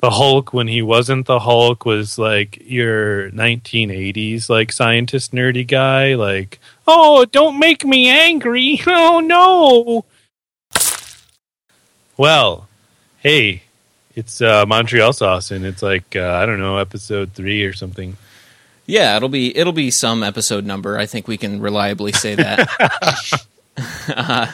the Hulk when he wasn't the Hulk was like your 1980s like scientist nerdy guy like oh don't make me angry oh no well hey it's uh, Montreal sauce and it's like uh, I don't know episode 3 or something Yeah, it'll be it'll be some episode number. I think we can reliably say that. uh,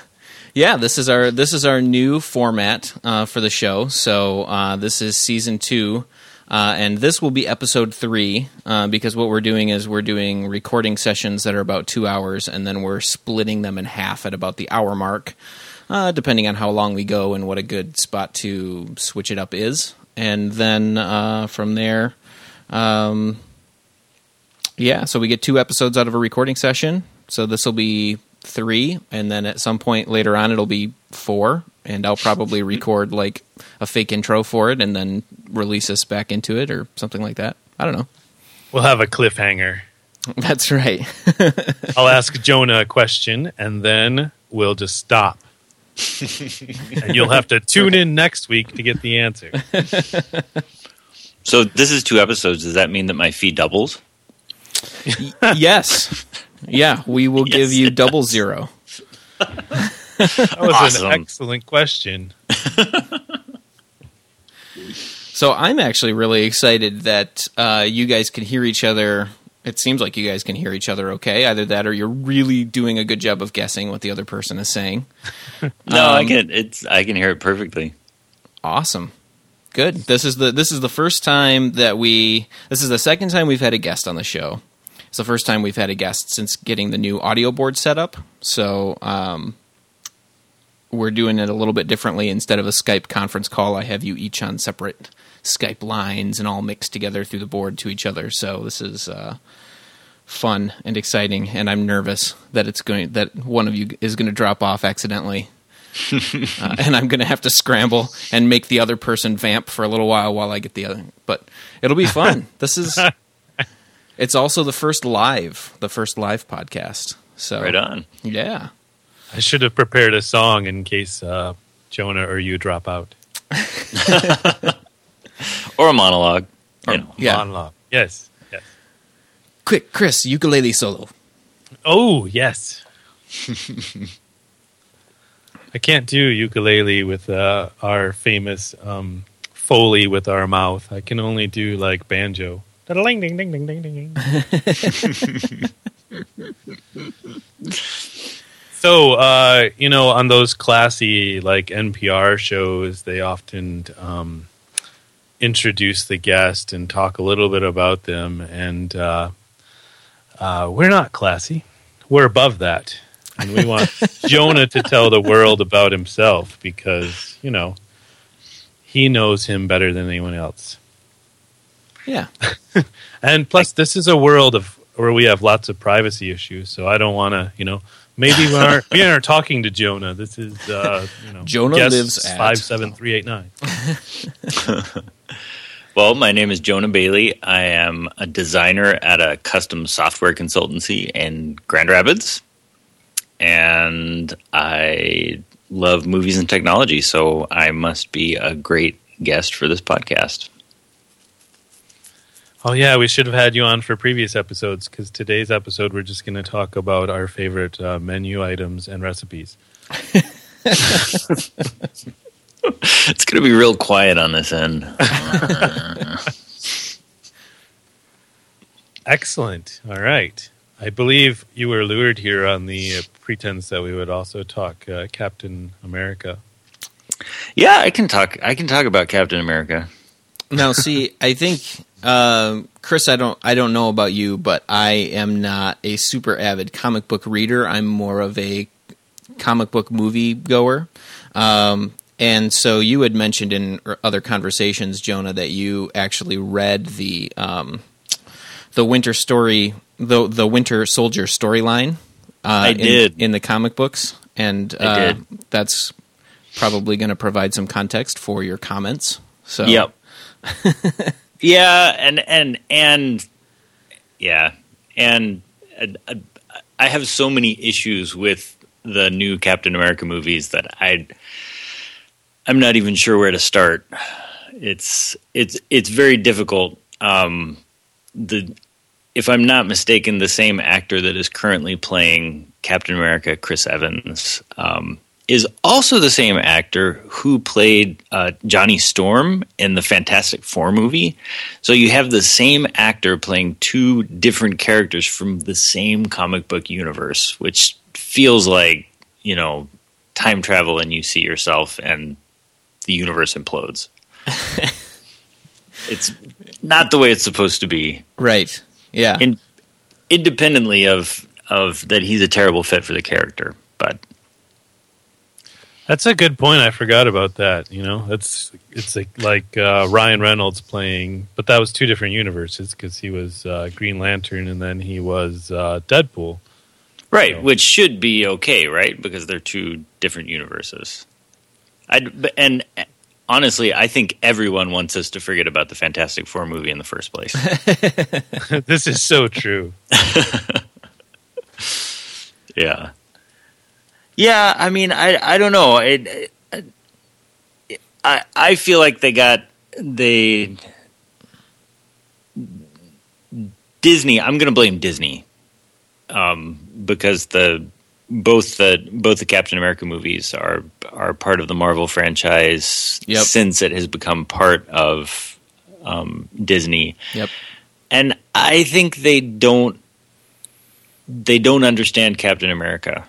yeah, this is our this is our new format uh, for the show. So uh, this is season two, uh, and this will be episode three uh, because what we're doing is we're doing recording sessions that are about two hours, and then we're splitting them in half at about the hour mark, uh, depending on how long we go and what a good spot to switch it up is. And then uh, from there. Um, yeah, so we get two episodes out of a recording session. So this will be three, and then at some point later on, it'll be four. And I'll probably record like a fake intro for it, and then release us back into it or something like that. I don't know. we'll have a cliffhanger That's right. I'll ask Jonah a question and then we'll just stop. and you'll have to tune in next week to get the answer. So this is two episodes. Does that mean that my fee doubles? yes. Yeah, we will give Yes. you double zero. That was Awesome. an excellent question. So I'm actually really excited that uh, you guys can hear each other. It seems like you guys can hear each other okay. Either that or you're really doing a good job of guessing what the other person is saying. No, I Um, can. It's I can hear it perfectly. Awesome. Good. This is the this is the first time that we this is the second time we've had a guest on the show. It's the first time we've had a guest since getting the new audio board set up. So um, we're doing it a little bit differently. Instead of a Skype conference call, I have you each on separate Skype lines and all mixed together through the board to each other. So this is uh, fun and exciting, and I'm nervous that it's going that one of you is going to drop off accidentally uh, and I'm going to have to scramble and make the other person vamp for a little while while I get the other. But it'll be fun. this is. It's also the first live, the first live podcast. So Right on. yeah, I should have prepared a song in case uh, Jonah or you drop out. Or a monologue. You know. yeah. Monologue. Yes. Yes. Quick, Chris, ukulele solo. Oh, yes. I can't do ukulele with uh, our famous um, Foley with our mouth. I can only do like banjo. Da-da-ling, ding, ding, ding, ding, ding, ding. so, uh, you know, on those classy like NPR shows, they often um, introduce the guest and talk a little bit about them. And uh, uh, we're not classy. We're above that. And we want Jonah to tell the world about himself because, you know, he knows him better than anyone else. Yeah, And plus, this is a world of where we have lots of privacy issues. So I don't want to, you know, maybe we aren't, we aren't talking to Jonah. This is, uh, you know, Jonah lives at- 57389. Well, my name is Jonah Bailey. I am a designer at a custom software consultancy in Grand Rapids. And I love movies and technology, so I must be a great guest for this podcast. Oh yeah, we should have had you on for previous episodes because today's episode we're just going to talk about our favorite uh, menu items and recipes. It's going to be real quiet on this end. Excellent. All right. I believe you were lured here on the uh, pretense that we would also talk uh, Captain America. Yeah, I can talk. I can talk about Captain America. Now, see, I think um Chris, I don't, I don't know about you, but I am not a super avid comic book reader. I'm more of a comic book movie goer. Um, and so you had mentioned in other conversations, Jonah, that you actually read the um, the Winter Story, the the Winter Soldier storyline. Uh, I in- did. in the comic books, and I uh, did. that's probably going to provide some context for your comments. So, Yep. yeah, and and and yeah, and uh, I have so many issues with the new Captain America movies that I I'm not even sure where to start. it's it's it's very difficult. Um, the if I'm not mistaken, the same actor that is currently playing Captain America, Chris Evans, um, is also the same actor who played uh, Johnny Storm in the Fantastic Four movie. So you have the same actor playing two different characters from the same comic book universe, which feels like you know time travel and you see yourself and the universe implodes. it's not the way it's supposed to be. Right. Yeah. In, independently of of that he's a terrible fit for the character, but That's a good point. I forgot about that. You know, that's it's like, like uh, Ryan Reynolds playing, but that was two different universes because he was uh, Green Lantern and then he was uh, Deadpool. right, So- which should be okay, right? Because they're two different universes. I and honestly, I think everyone wants us to forget about the Fantastic Four movie in the first place. this is so true. Yeah. Yeah, I mean, I I don't know. It, I I feel like they got they Disney. I'm going to blame Disney um, because the both the both the Captain America movies are are part of the Marvel franchise Yep. since it has become part of um, Disney Yep. and I think they don't they don't understand Captain America.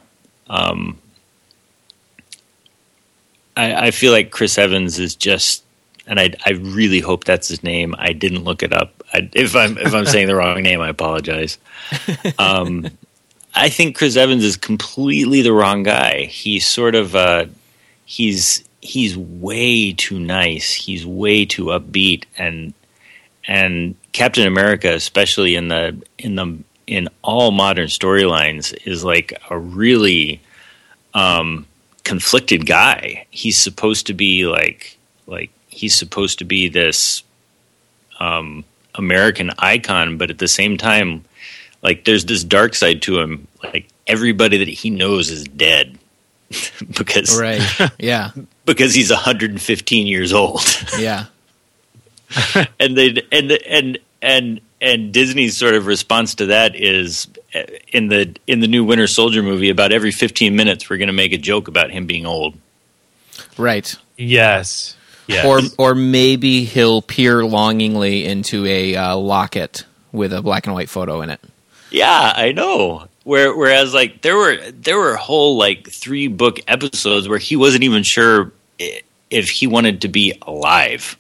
Um, I, I feel like Chris Evans is just, and I I really hope that's his name. I didn't look it up. I, if I'm if I'm saying the wrong name, I apologize. Um, I think Chris Evans is completely the wrong guy. He's sort of uh, he's he's way too nice. He's way too upbeat and and Captain America, especially in the in the in all modern storylines, is like a really um, conflicted guy. He's supposed to be like like he's supposed to be this um, American icon, but at the same time, like there's this dark side to him. Like everybody that he knows is dead because Right. Yeah. because he's 115 years old. Yeah. and they and and and and Disney's sort of response to that is uh, in the in the new Winter Soldier movie. About every fifteen minutes, we're going to make a joke about him being old. Right. Yes. Yes. Or or maybe he'll peer longingly into a uh, locket with a black and white photo in it. Yeah, I know. Where, whereas, like there were there were whole like three book episodes where he wasn't even sure if he wanted to be alive.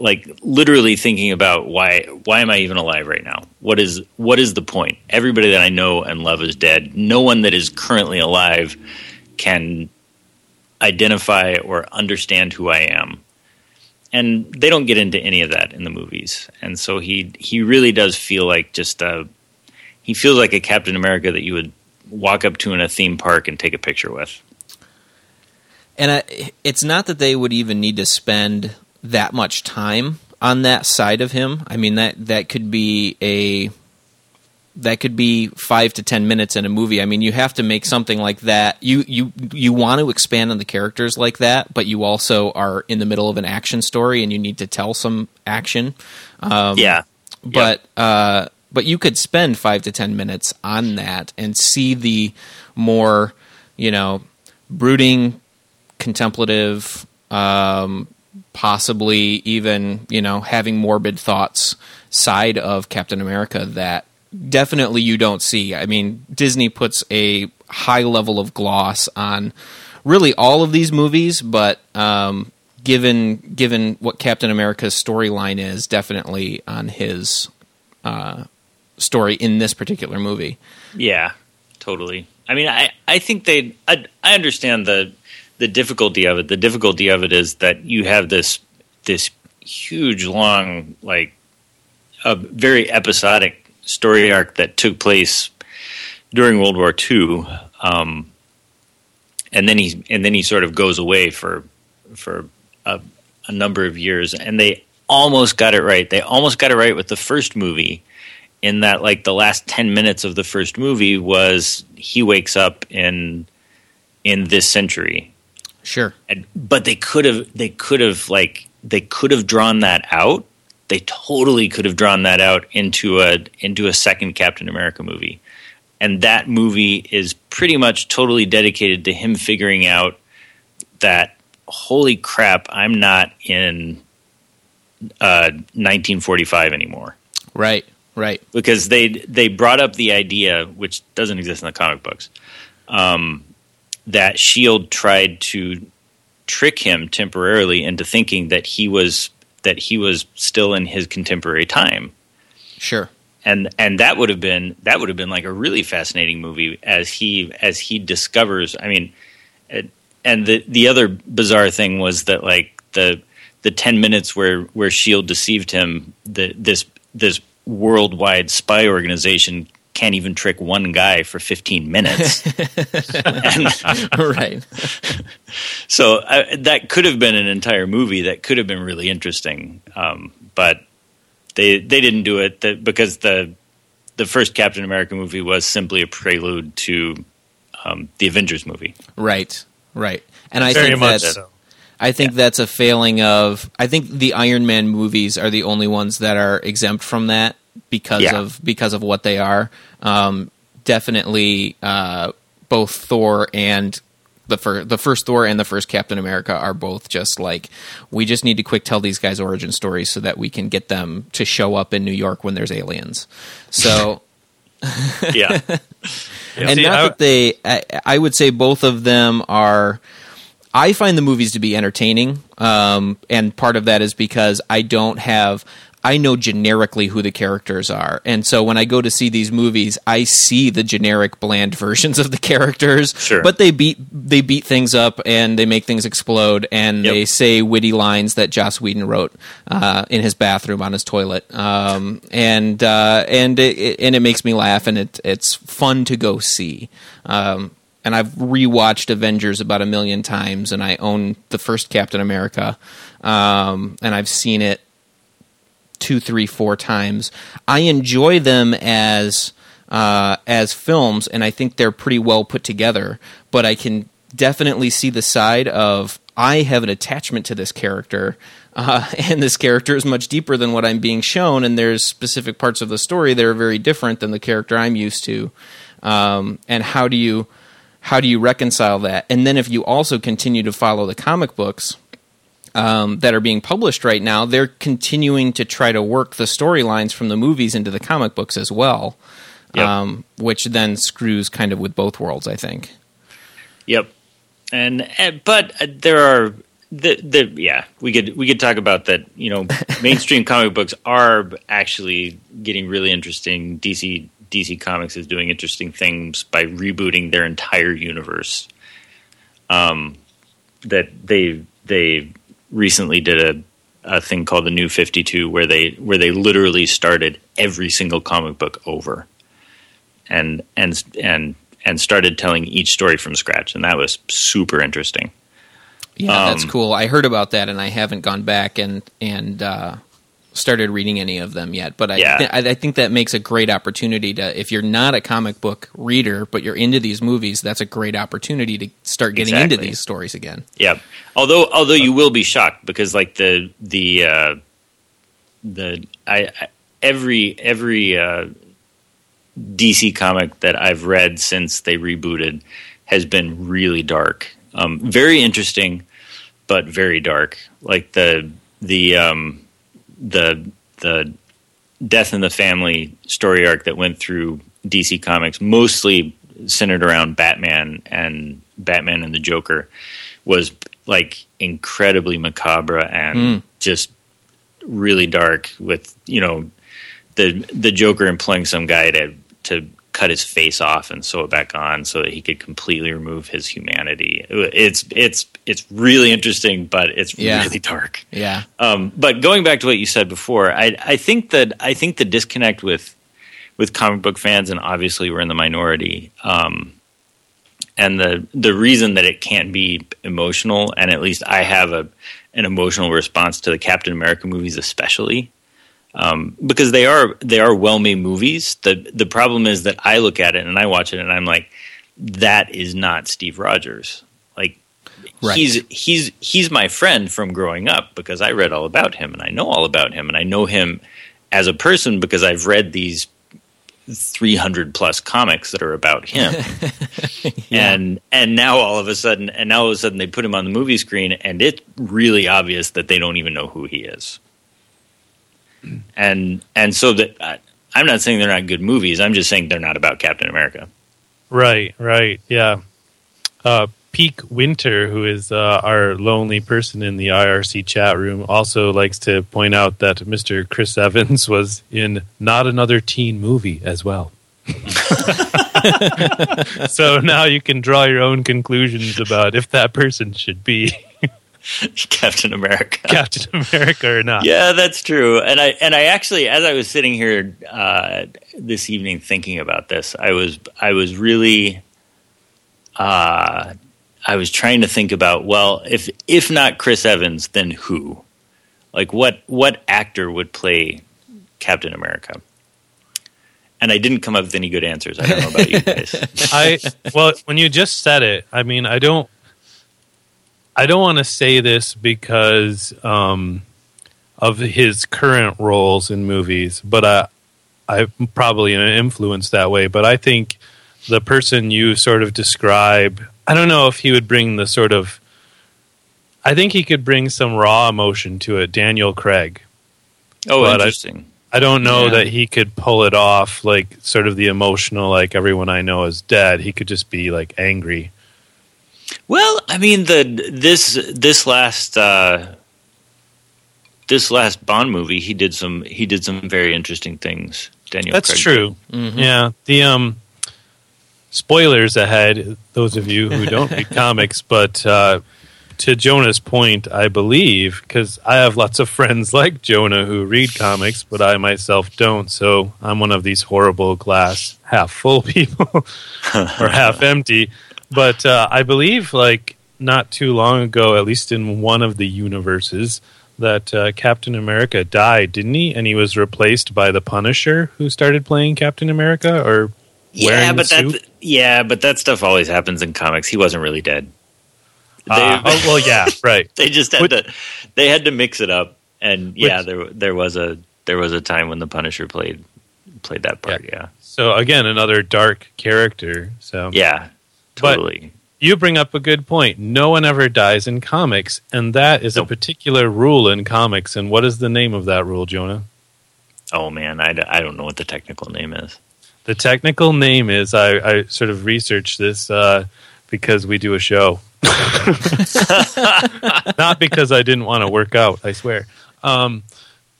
Like literally thinking about why why am I even alive right now? What is what is the point? Everybody that I know and love is dead. No one that is currently alive can identify or understand who I am. And they don't get into any of that in the movies. And so he he really does feel like just a he feels like a Captain America that you would walk up to in a theme park and take a picture with. And I, it's not that they would even need to spend that much time on that side of him. I mean that that could be a that could be five to ten minutes in a movie. I mean, you have to make something like that. You you you want to expand on the characters like that, but you also are in the middle of an action story and you need to tell some action. Um, yeah. but uh, but you could spend five to ten minutes on that and see the more you know brooding, contemplative, um, possibly even you know having morbid thoughts side of Captain America that definitely you don't see. I mean, Disney puts a high level of gloss on really all of these movies, but um, given given what Captain America's storyline is, definitely on his uh, story in this particular movie. Yeah, totally. I mean, I, I think they, I, I understand the, the difficulty of it. The difficulty of it is that you have this, this huge, long, like, a very episodic story arc that took place during World War II. Um, and then he, and then he sort of goes away for, for a, a number of years. And they almost got it right. They almost got it right with the first movie in that like the last 10 minutes of the first movie was he wakes up in in this century Sure. and, but they could have they could have like they could have drawn that out. They totally could have drawn that out into a into a second Captain America movie. And that movie is pretty much totally dedicated to him figuring out that holy crap, I'm not in uh, 1945 anymore. Right, right. Because they they brought up the idea, which doesn't exist in the comic books, um, that Shield tried to trick him temporarily into thinking that he was that he was still in his contemporary time. Sure. And and that would have been that would have been like a really fascinating movie as he as he discovers. I mean, it, and the the other bizarre thing was that like the the 10 minutes where where shield deceived him the, this this worldwide spy organization can't even trick one guy for 15 minutes and, right so uh, that could have been an entire movie that could have been really interesting um, but they they didn't do it that, because the the first captain america movie was simply a prelude to um, the avengers movie right right and i Very think that's so. I think yeah. that's a failing of. I think the Iron Man movies are the only ones that are exempt from that because yeah. of because of what they are. Um, definitely, uh, both Thor and the first the first Thor and the first Captain America are both just like we just need to quick tell these guys origin stories so that we can get them to show up in New York when there's aliens. So yeah. yeah. And See, not I, that they I, I, would say both of them are I find the movies to be entertaining, um, and part of that is because I don't have. I know generically who the characters are, and so when I go to see these movies, I see the generic, bland versions of the characters. Sure. But they beat they beat things up and they make things explode, and yep. they say witty lines that Joss Whedon wrote uh, in his bathroom on his toilet, um, and uh, and it, and it makes me laugh, and it, it's fun to go see. Um, and I've rewatched Avengers about a million times, and I own the first Captain America, um, and I've seen it two, three, four times. I enjoy them as uh, as films, and I think they're pretty well put together. But I can definitely see the side of I have an attachment to this character, uh, and this character is much deeper than what I'm being shown, and there's specific parts of the story that are very different than the character I'm used to. Um, and how do you how do you reconcile that? And then if you also continue to follow the comic books um, that are being published right now, they're continuing to try to work the storylines from the movies into the comic books as well, yep. um, which then screws kind of with both worlds, I think. Yep. And, and but uh, there are the, the yeah we could we could talk about that you know mainstream comic books are actually getting really interesting DC DC Comics is doing interesting things by rebooting their entire universe. Um, that they they recently did a, a thing called the New Fifty Two, where they where they literally started every single comic book over, and and and and started telling each story from scratch, and that was super interesting. Yeah, um, that's cool. I heard about that, and I haven't gone back and and uh, started reading any of them yet, but I, yeah. th- I think that makes a great opportunity to if you're not a comic book reader but you're into these movies, that's a great opportunity to start getting exactly. into these stories again. Yeah. Although although you will be shocked because like the the uh, the I, I every every uh, DC comic that I've read since they rebooted has been really dark. Um, very interesting, but very dark. Like the the um, the the death in the family story arc that went through DC Comics, mostly centered around Batman and Batman and the Joker, was like incredibly macabre and mm. just really dark. With you know the the Joker employing some guy to to cut his face off and sew it back on so that he could completely remove his humanity. It's it's it's really interesting, but it's yeah. really dark. Yeah. Um, but going back to what you said before, I I think that I think the disconnect with with comic book fans, and obviously we're in the minority. Um, and the the reason that it can't be emotional, and at least I have a an emotional response to the Captain America movies, especially, um, because they are they are well made movies. the The problem is that I look at it and I watch it and I'm like, that is not Steve Rogers. Like Right. he's he's he's my friend from growing up because I read all about him and I know all about him and I know him as a person because I've read these 300 plus comics that are about him. And and now all of a sudden and now all of a sudden they put him on the movie screen and it's really obvious that they don't even know who he is. And and so that I, I'm not saying they're not good movies. I'm just saying they're not about Captain America. Right, right, yeah. Uh, Peak Winter, who is uh, our lonely person in the IRC chat room, also likes to point out that Mr. Chris Evans was in not another teen movie as well. so now you can draw your own conclusions about if that person should be Captain America. Captain America or not. Yeah, that's true. And I and I actually, as I was sitting here uh, this evening thinking about this, I was I was really, uh, I was trying to think about well, if if not Chris Evans, then who? Like what what actor would play Captain America? And I didn't come up with any good answers. I don't know about you guys. I well, when you just said it, I mean, I don't, I don't want to say this because um, of his current roles in movies, but I, I'm probably an influence that way. But I think the person you sort of describe, I don't know if he would bring the sort of, I think he could bring some raw emotion to it. Daniel Craig. Oh, But I- interesting. I don't know Yeah. that he could pull it off, like sort of the emotional, like everyone I know is dead. He could just be like angry. Well, I mean the this this last uh, this last Bond movie, he did some he did some very interesting things. Daniel, Craig. That's Craig true. Mhm. Yeah. The um spoilers ahead, those of you who don't read comics, but uh to Jonah's point, I believe, because I have lots of friends like Jonah who read comics, but I myself don't. So I'm one of these horrible glass half full people or half empty. But uh, I believe, like, not too long ago, at least in one of the universes, that uh, Captain America died, didn't he? And he was replaced by the Punisher, who started playing Captain America, or Yeah, but that yeah, but that stuff always happens in comics. He wasn't really dead. They, Ah, oh well, yeah, right. they just had Which- to they had to mix it up, and yeah, Which- there there was a there was a time when the Punisher played played that part. Yeah, So again, another dark character. So yeah, But- totally. you bring up a good point. No one ever dies in comics, and that is Nope. a particular rule in comics. And what is the name of that rule, Jonah? oh man, I, d- I don't know what the technical name is. The technical name is I, I sort of researched this uh, because we do a show, not because I didn't want to work out. I swear. Um,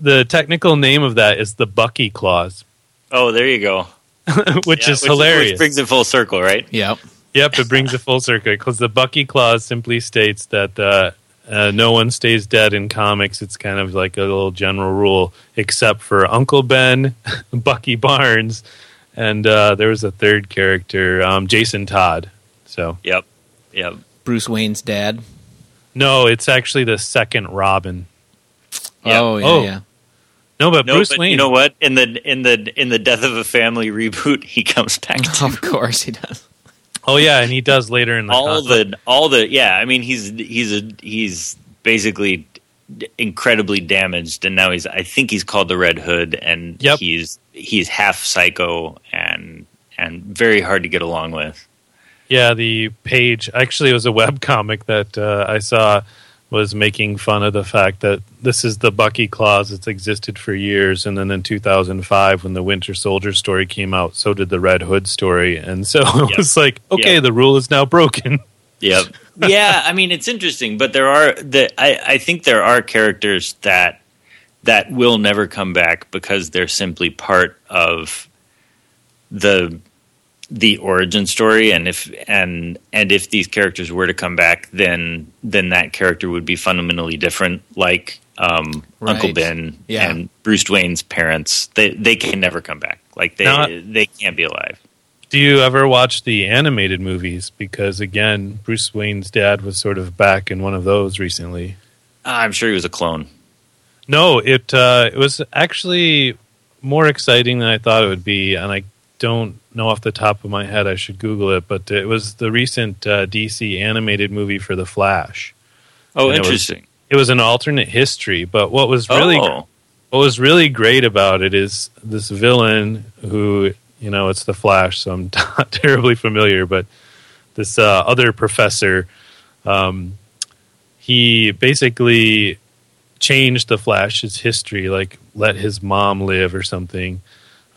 the technical name of that is the Bucky clause, Oh, there you go. which Yeah, is hilarious. Which brings it full circle, right? Yep. Yep, it brings it full circle because the Bucky clause simply states that uh, uh, no one stays dead in comics. It's kind of like a little general rule, except for Uncle Ben, Bucky Barnes, and uh, there was a third character, um, Jason Todd. So Yep, yep. Bruce Wayne's dad. no, it's actually the second Robin. Yeah. Oh yeah, Oh. yeah. No, but No, Bruce but Wayne. you know what? In the in the in the Death of a Family reboot, he comes back of course he does. Oh yeah, and he does later in the all the all the yeah. I mean, he's he's a he's basically incredibly damaged, and now he's I think he's called the Red Hood, and Yep. he's he's half psycho and and very hard to get along with. Yeah, the page actually it was a web comic that uh, I saw was making fun of the fact that this is the Bucky clause that's existed for years, and then in 2005 when the Winter Soldier story came out, so did the Red Hood story, and so it Yep. was like, okay, Yep. the rule is now broken. Yep. yeah, I mean it's interesting, but there are the I, I think there are characters that that will never come back because they're simply part of the the origin story and if and and if these characters were to come back then then that character would be fundamentally different like um, Uncle Ben Yeah. and Bruce Wayne's parents they they can never come back like they Not- they can't be alive Do you ever watch the animated movies? Because again, Bruce Wayne's dad was sort of back in one of those recently. I'm sure he was a clone No, it uh, it was actually more exciting than I thought it would be, and I don't know off the top of my head. I should Google it, but it was the recent uh, DC animated movie for the Flash. Oh, And it was- interesting. It was an alternate history, but what was really oh, what was really great about it is this villain who you know it's the Flash, so I'm not terribly familiar, but this uh, other professor, um, he basically changed the Flash's history, like let his mom live or something.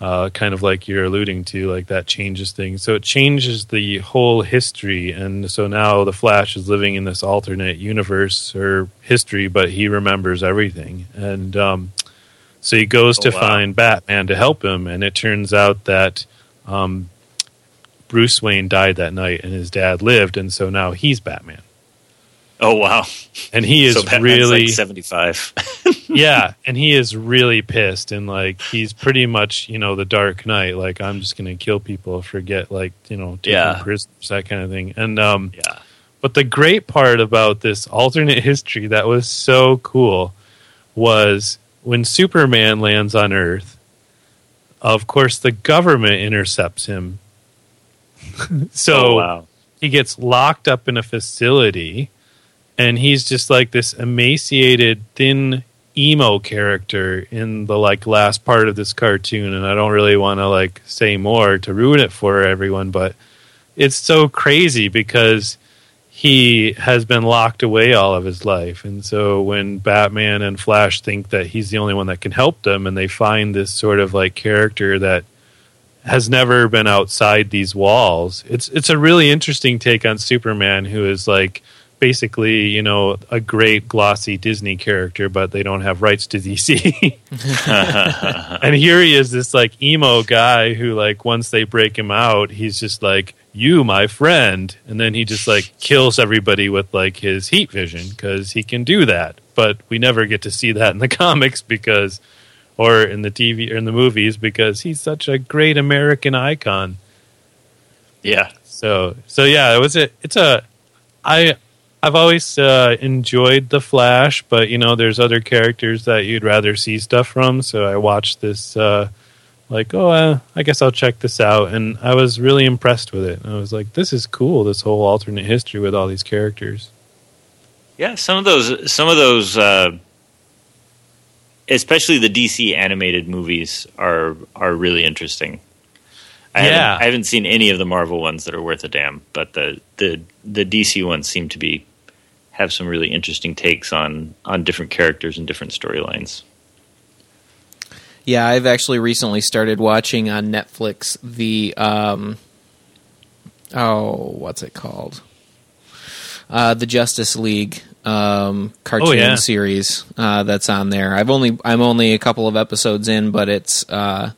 Uh, kind of like you're alluding to, like that changes things. So it changes the whole history, and so now the Flash is living in this alternate universe or history, but he remembers everything. And um, so he goes Oh, to wow. find Batman to help him, and it turns out that um, Bruce Wayne died that night, and his dad lived, and so now he's Batman, oh wow. and he is so really like 75. yeah, and he is really pissed, and like he's pretty much you know the Dark Knight, like I'm just gonna kill people, forget like you know taking Yeah. prisoners, that kind of thing, and um, yeah. but the great part about this alternate history that was so cool was when Superman lands on Earth. Of course, the government intercepts him. so oh wow. he gets locked up in a facility and he's just like this emaciated thin emo character in the like last part of this cartoon and i don't really want to like say more to ruin it for everyone but it's so crazy because he has been locked away all of his life and so when batman and flash think that he's the only one that can help them and they find this sort of like character that has never been outside these walls. It's it's a really interesting take on Superman, who is like basically you know a great glossy Disney character, but they don't have rights to DC. and here he is, this like emo guy who like once they break him out, he's just like you, my friend, and then he just like kills everybody with like his heat vision because he can do that. But we never get to see that in the comics because or in the TV or in the movies because he's such a great American icon. Yeah. So so yeah, it was a it's a I I've always uh, enjoyed the Flash, but you know there's other characters that you'd rather see stuff from. So I watched this uh, like oh uh, I guess I'll check this out, and I was really impressed with it. I was like this is cool, this whole alternate history with all these characters. Yeah, some of those, some of those, uh, especially the DC animated movies are are really interesting. I Yeah. haven't, I haven't seen any of the Marvel ones that are worth a damn, but the the the DC ones seem to be have some really interesting takes on on different characters and different storylines. Yeah, I've actually recently started watching on Netflix the um oh, what's it called? Uh the Justice League um cartoon Oh, yeah. series uh that's on there. I've only I'm only a couple of episodes in, but it's uh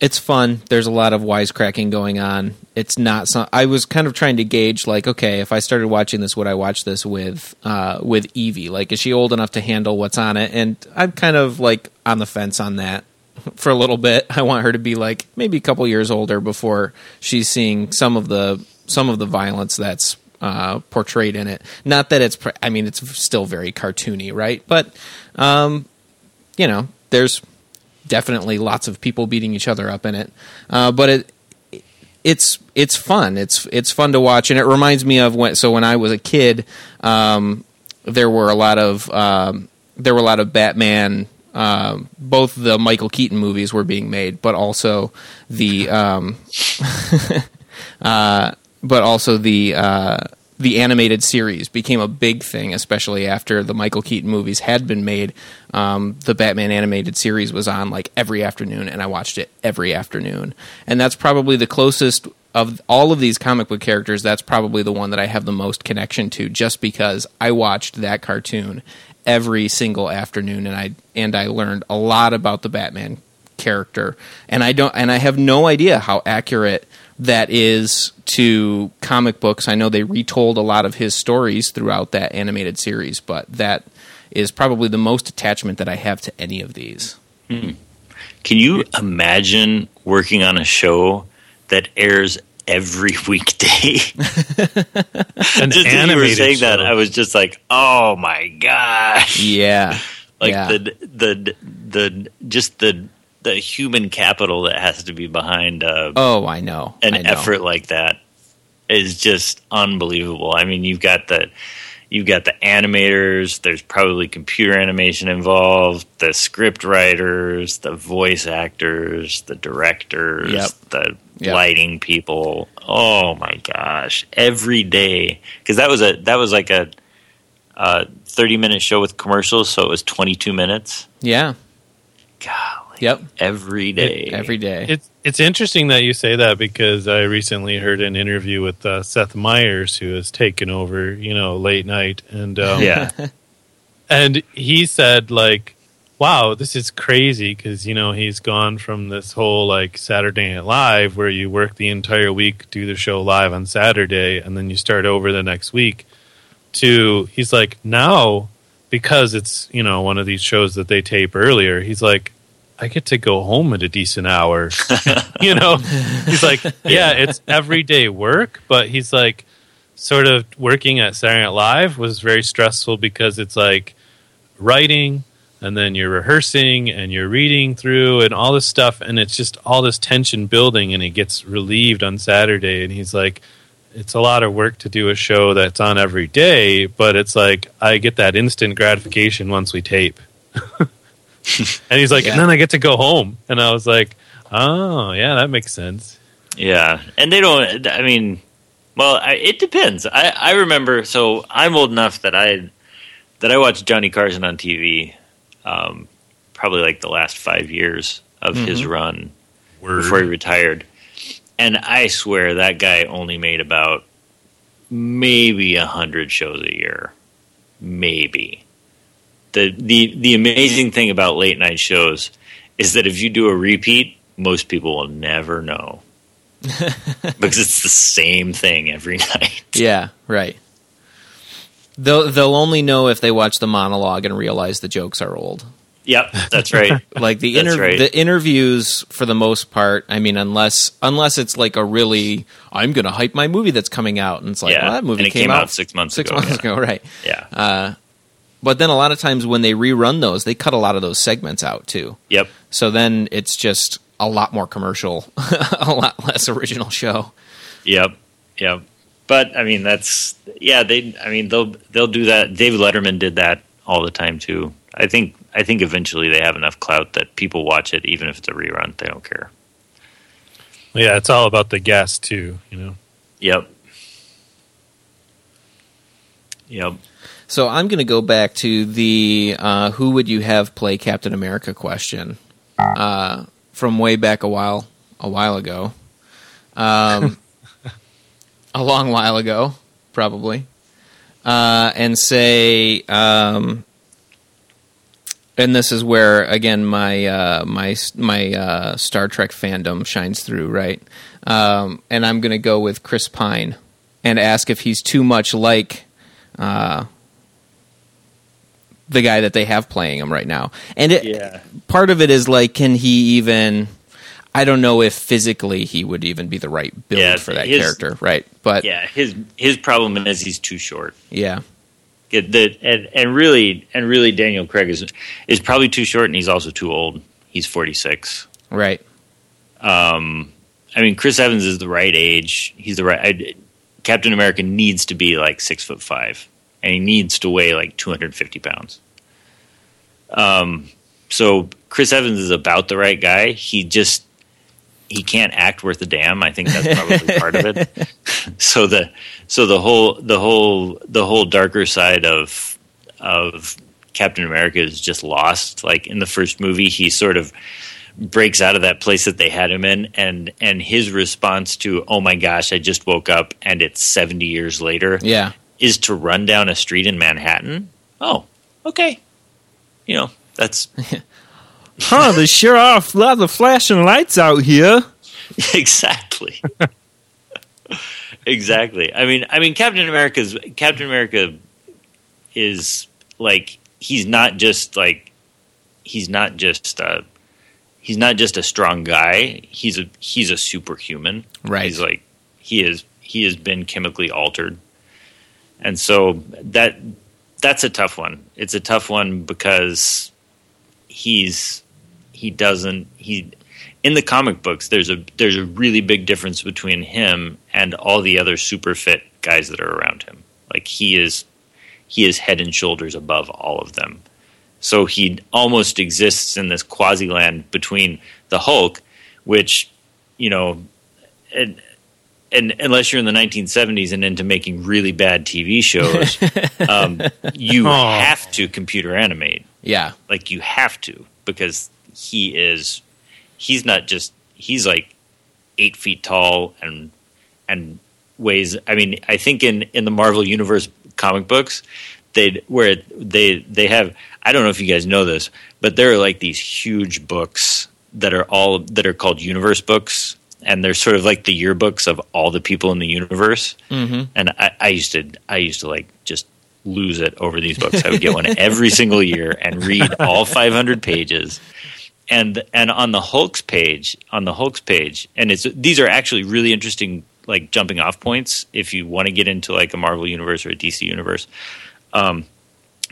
it's fun. There's a lot of wisecracking going on. It's not some. I was kind of trying to gauge, like, okay, if I started watching this, would I watch this with uh, with Evie? Like, is she old enough to handle what's on it? And I'm kind of like on the fence on that for a little bit. I want her to be like maybe a couple years older before she's seeing some of the some of the violence that's uh, portrayed in it. Not that it's. I mean, it's still very cartoony, right? But um, you know, there's definitely lots of people beating each other up in it. Uh, but it it's it's fun. It's it's fun to watch, and it reminds me of when. So when I was a kid, um, there were a lot of um, there were a lot of Batman. Um, both the Michael Keaton movies were being made, but also the um, uh, but also the uh, the animated series became a big thing, especially after the Michael Keaton movies had been made. Um, the Batman animated series was on like every afternoon, and I watched it every afternoon. And that's probably the closest of all of these comic book characters. That's probably the one that I have the most connection to, just because I watched that cartoon every single afternoon, and I and I learned a lot about the Batman character and i don't and i have no idea how accurate that is to comic books i know they retold a lot of his stories throughout that animated series but that is probably the most attachment that i have to any of these hmm. Can you imagine working on a show that airs every weekday? An just as you were animated saying that. I was just like, "Oh my gosh!" yeah Like yeah. the the the just the the human capital that has to be behind uh, Oh, I know. an I know. effort like that is just unbelievable. I mean, you've got the you've got the animators. There's probably computer animation involved. The script writers, the voice actors, the directors, Yep. the Yep. lighting people. Oh my gosh! Every day because that was a that was like a, a thirty minute show with commercials, so it was twenty two minutes. Yeah. Golly, Yep. every day, Every day. It's it's interesting that you say that because I recently heard an interview with uh, Seth Meyers, who has taken over, you know, late night, and um, yeah, and he said like, "Wow, this is crazy," because you know he's gone from this whole like Saturday Night Live where you work the entire week, do the show live on Saturday, and then you start over the next week. To he's like now because it's you know one of these shows that they tape earlier. He's like, I get to go home at a decent hour. you know, he's like, yeah, it's everyday work, but he's like, sort of working at Saturday Night Live was very stressful because it's like writing and then you're rehearsing and you're reading through and all this stuff and it's just all this tension building and it gets relieved on Saturday and he's like it's a lot of work to do a show that's on every day but it's like I get that instant gratification once we tape and he's like Yeah. and then I get to go home and I was like oh yeah that makes sense Yeah, and they don't. I mean, well, I, it depends. I, I remember. So I'm old enough that I that I watched Johnny Carson on TV, um, probably like the last five years of his run Word. before he retired, and I swear that guy only made about maybe a hundred shows a year, maybe. The the The amazing thing about late night shows is that if you do a repeat, most people will never know because it's the same thing every night. Yeah, right. They'll they'll only know if they watch the monologue and realize the jokes are old. Yep, that's right. Like the inter- right. the interviews for the most part. I mean, unless unless it's like a really, I'm going to hype my movie that's coming out, and it's like, Yeah, well, that movie and it came out six months six ago, months yeah. ago, right? Yeah. Uh, but then a lot of times when they rerun those, they cut a lot of those segments out too. yep. So then it's just a lot more commercial, a lot less original show. Yep. Yep. But I mean, that's yeah. They. I mean, they'll they'll do that. David Letterman did that all the time too. I think. I think eventually they have enough clout that people watch it, even if it's a rerun. They don't care. yeah it's all about the guest too you know Yep. Yep. So I'm going to go back to the uh, who would you have play Captain America question uh, from way back a while a while ago, um, a long while ago, probably, uh, and say, um, and this is where again my uh, my my uh, Star Trek fandom shines through, right? Um, and I'm going to go with Chris Pine and ask if he's too much like uh, the guy that they have playing him right now. And it, Yeah. part of it is like, can he even? I don't know if physically he would even be the right build Yeah, for that his- character, right? But yeah, Yeah. His his problem is he's too short. Get the and, and really and really Daniel Craig is is probably too short and he's also too old. He's forty six. right, Um, I mean, Chris Evans is the right age. He's the right. I, Captain America needs to be like six foot five, and he needs to weigh like two hundred and fifty pounds. Um, so Chris Evans is about the right guy. He just he can't act worth a damn. I think that's probably part of it. So the so the whole the whole the whole darker side of of Captain America is just lost. Like in the first movie, he sort of breaks out of that place that they had him in and and his response to oh my gosh i just woke up and it's 70 years later yeah, is to run down a street in manhattan oh okay you know that's huh? They sure are a lot of flashing lights out here. exactly exactly i mean i mean captain america's captain america is like he's not just like he's not just uh he's not just a strong guy he's a he's a superhuman Right. he's like he is he has been chemically altered and so that that's a tough one it's a tough one because he's he doesn't he in the comic books there's a there's a really big difference between him and all the other super fit guys that are around him. Like he is he is head and shoulders above all of them. So he almost exists in this quasi land between the Hulk, which, you know, and unless you're in the 1970s and into making really bad TV shows, um, you Aw. have to computer animate. Yeah. Like you have to because he is he's not just he's like eight feet tall and and weighs. I mean, I think in in the Marvel Universe comic books, they where they they have. I don't know if you guys know this, but there are like these huge books that are all that are called universe books, and they're sort of like the yearbooks of all the people in the universe. hmm And I, I used to I used to like just lose it over these books. I would get one every single year and read all 500 pages. And and on the Hulk's page, on the Hulk's page, and it's these are actually really interesting like jumping off points if you want to get into like a Marvel universe or a DC universe. Um,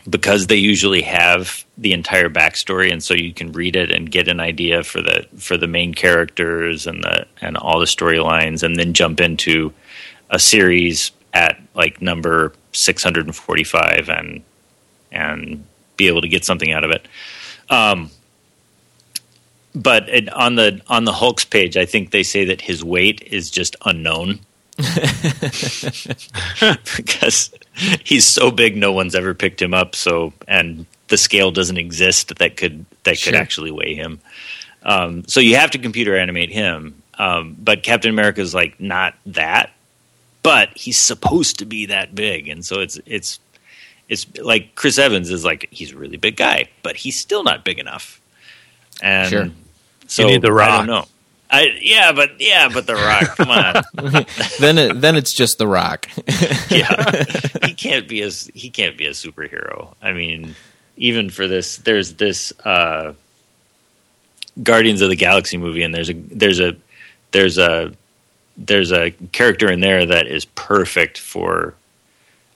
because they usually have the entire backstory, and so you can read it and get an idea for the for the main characters and the and all the storylines, and then jump into a series at like number six hundred and forty five, and and be able to get something out of it. Um, but it, on the on the Hulk's page, I think they say that his weight is just unknown because he's so big, no one's ever picked him up. So, and the scale doesn't exist that could that could actually weigh him. Um, so you have to computer animate him. Um, but Captain America is like not that, but he's supposed to be that big, and so it's it's it's like Chris Evans is like he's a really big guy, but he's still not big enough. And Sure. so need The I don't know. I yeah, but yeah, but the Rock. Come on, then it, then it's just the Rock. yeah, he can't be as he can't be a superhero. I mean, even for this, there's this uh, Guardians of the Galaxy movie, and there's a there's a there's a there's a character in there that is perfect for.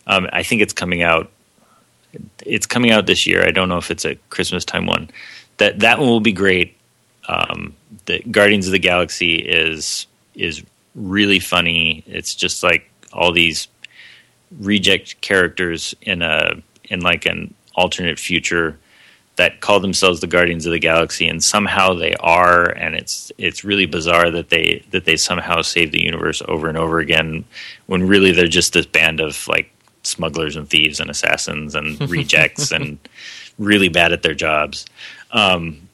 Um, I think it's coming out. It's coming out this year. I don't know if it's a Christmas time one. That that one will be great. Um, the Guardians of the Galaxy is is really funny. It's just like all these reject characters in a in like an alternate future that call themselves the Guardians of the Galaxy, and somehow they are, and it's it's really bizarre that they that they somehow save the universe over and over again, when really they're just this band of like smugglers and thieves and assassins and rejects and really bad at their jobs. Um,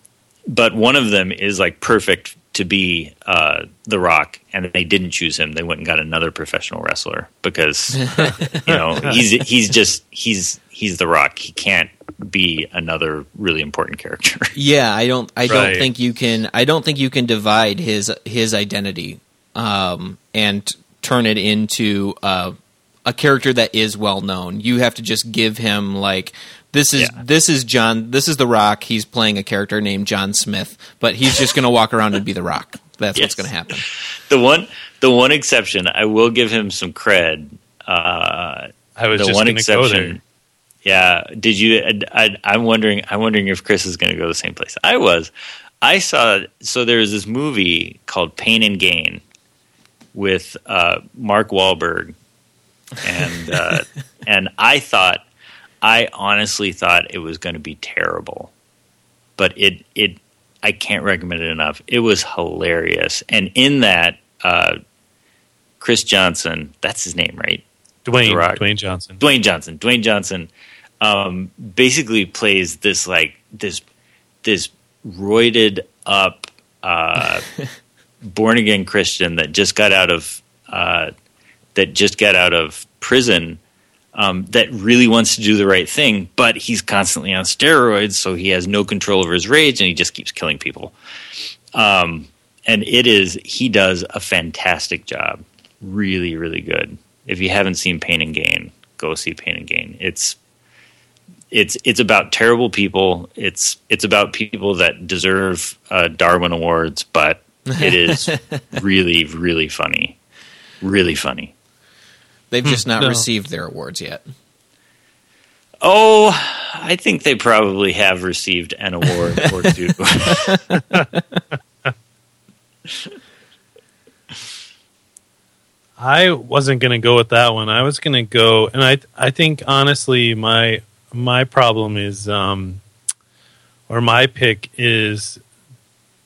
but one of them is like perfect to be uh, the Rock, and they didn't choose him. They went and got another professional wrestler because you know he's he's just he's he's the Rock. He can't be another really important character. Yeah, I don't. I don't think you can. I don't think you can divide his his identity um, and turn it into uh, a character that is well known. You have to just give him like this is Yeah. this is John. This is the Rock. He's playing a character named John Smith, but he's just going to walk around and be the Rock. That's Yes. what's going to happen. the one the one exception, I will give him some cred. Uh, I was the just one going go there. exception. Yeah. Did you? I, I, I'm wondering. I'm wondering if Chris is going to go the same place. I was. I saw. So there was this movie called Pain and Gain with uh, Mark Wahlberg, and uh, and I thought, I honestly thought it was going to be terrible, but it it I can't recommend it enough. It was hilarious, and in that. Uh, Chris Johnson, that's his name, right? Dwayne. Dwayne Johnson. Dwayne Johnson. Dwayne Johnson um, basically plays this like this this roided up uh, born again Christian that just got out of uh, that just got out of prison. Um, that really wants to do the right thing, but he's constantly on steroids, so he has no control over his rage, and he just keeps killing people. Um, and it is he does a fantastic job, really, really good. If you haven't seen Pain and Gain, go see Pain and Gain. It's it's it's about terrible people. It's it's about people that deserve uh, Darwin awards, but it is really really funny, really funny. They've just not No. received their awards yet. Oh, I think they probably have received an award or two. I wasn't going to go with that one. I was going to go, and I I think honestly, my my problem is, um, or my pick is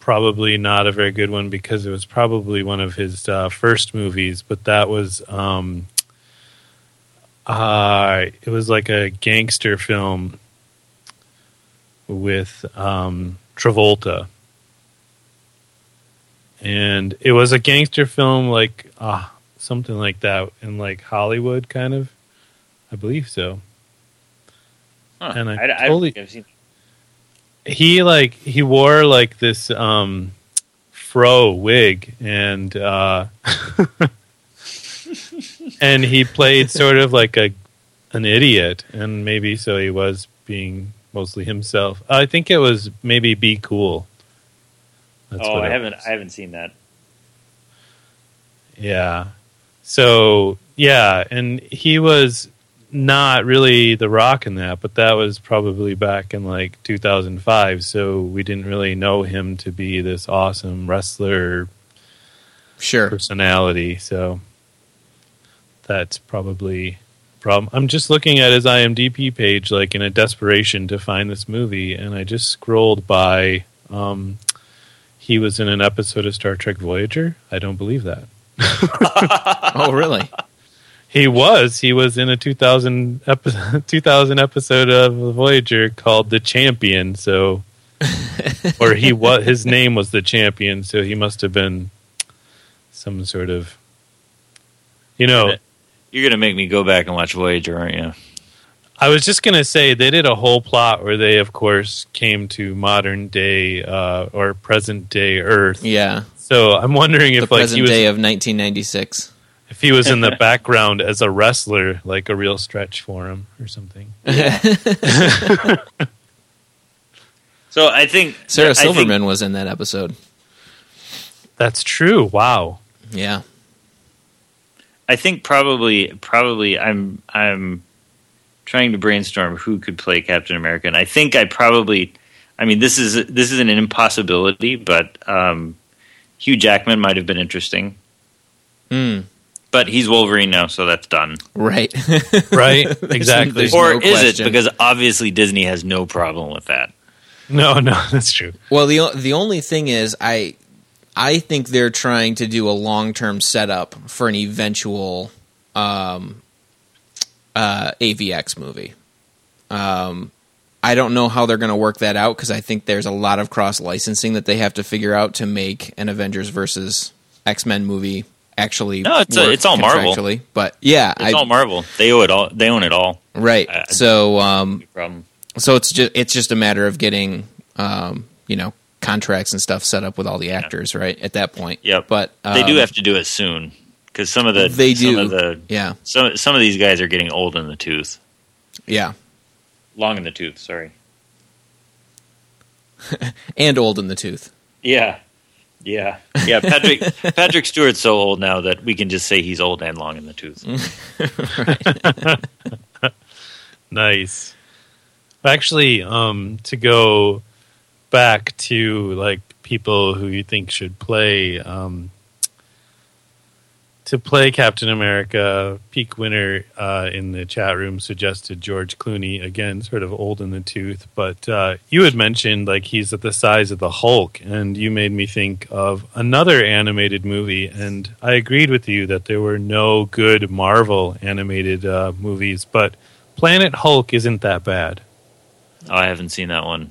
probably not a very good one because it was probably one of his uh, first movies, but that was um, uh, it was like a gangster film with um, Travolta. And it was a gangster film, like ah, something like that in like Hollywood, kind of. I believe so. Huh. And I I, I totally- I've seen. He like he wore like this um, fro wig and uh, and he played sort of like a an idiot, and maybe so he was being mostly himself. I think it was maybe be cool. That's oh, what I haven't. was. I haven't seen that. Yeah. So yeah, and he was not really the rock in that, but that was probably back in like 2005. So we didn't really know him to be this awesome wrestler Sure. personality. So that's probably a problem. I'm just looking at his IMDb page, like in a desperation to find this movie, and I just scrolled by. Um, he was in an episode of Star Trek Voyager. I don't believe that. Oh, really? He was. He was in a 2000 episode, 2000 episode of Voyager called The Champion. So, or he was. His name was The Champion. So he must have been some sort of. You know, You're gonna make me go back and watch Voyager, aren't you? I was just gonna say they did a whole plot where they, of course, came to modern day uh, or present day Earth. Yeah. So I'm wondering The if like he present was day of 1996. if he was in the background as a wrestler, like a real stretch for him or something. So I think Sarah I think- Silverman was in that episode. That's true. Wow. Yeah. I think probably probably I'm I'm trying to brainstorm who could play Captain America, and I think I probably I mean this is this is an impossibility, but um, Hugh Jackman might have been interesting, Mm, but he's Wolverine now, so that's done. right. Right. exactly. there's or no is question. it? Because obviously Disney has no problem with that. No, no, that's true. well, the the only thing is, I I think they're trying to do a long term setup for an eventual um, uh, AVX movie. Um, I don't know how they're going to work that out because I think there's a lot of cross licensing that they have to figure out to make an Avengers versus X Men movie actually. No, it's a- it's all Marvel. contractually. But yeah, It's I, all Marvel. They owe it all. They own it all. right. I- so um, so it's just it's just a matter of getting um, you know contracts and stuff set up with all the actors right at that point. yeah. But they do um, have to do it soon because some of the They some do. of the yeah some some of these guys are getting old in the tooth, yeah long in the tooth. Sorry. and old in the tooth. Yeah. Yeah. Yeah. Patrick Patrick Stewart's so old now that we can just say he's old and long in the tooth. Nice. Actually, um, to go back to like people who you think should play um, to play Captain America, peak winner uh, in the chat room suggested George Clooney again, sort of old in the tooth. But uh, you had mentioned like he's at the size of the Hulk, and you made me think of another animated movie. And I agreed with you that there were no good Marvel animated uh, movies, but Planet Hulk isn't that bad. Oh, I haven't seen that one.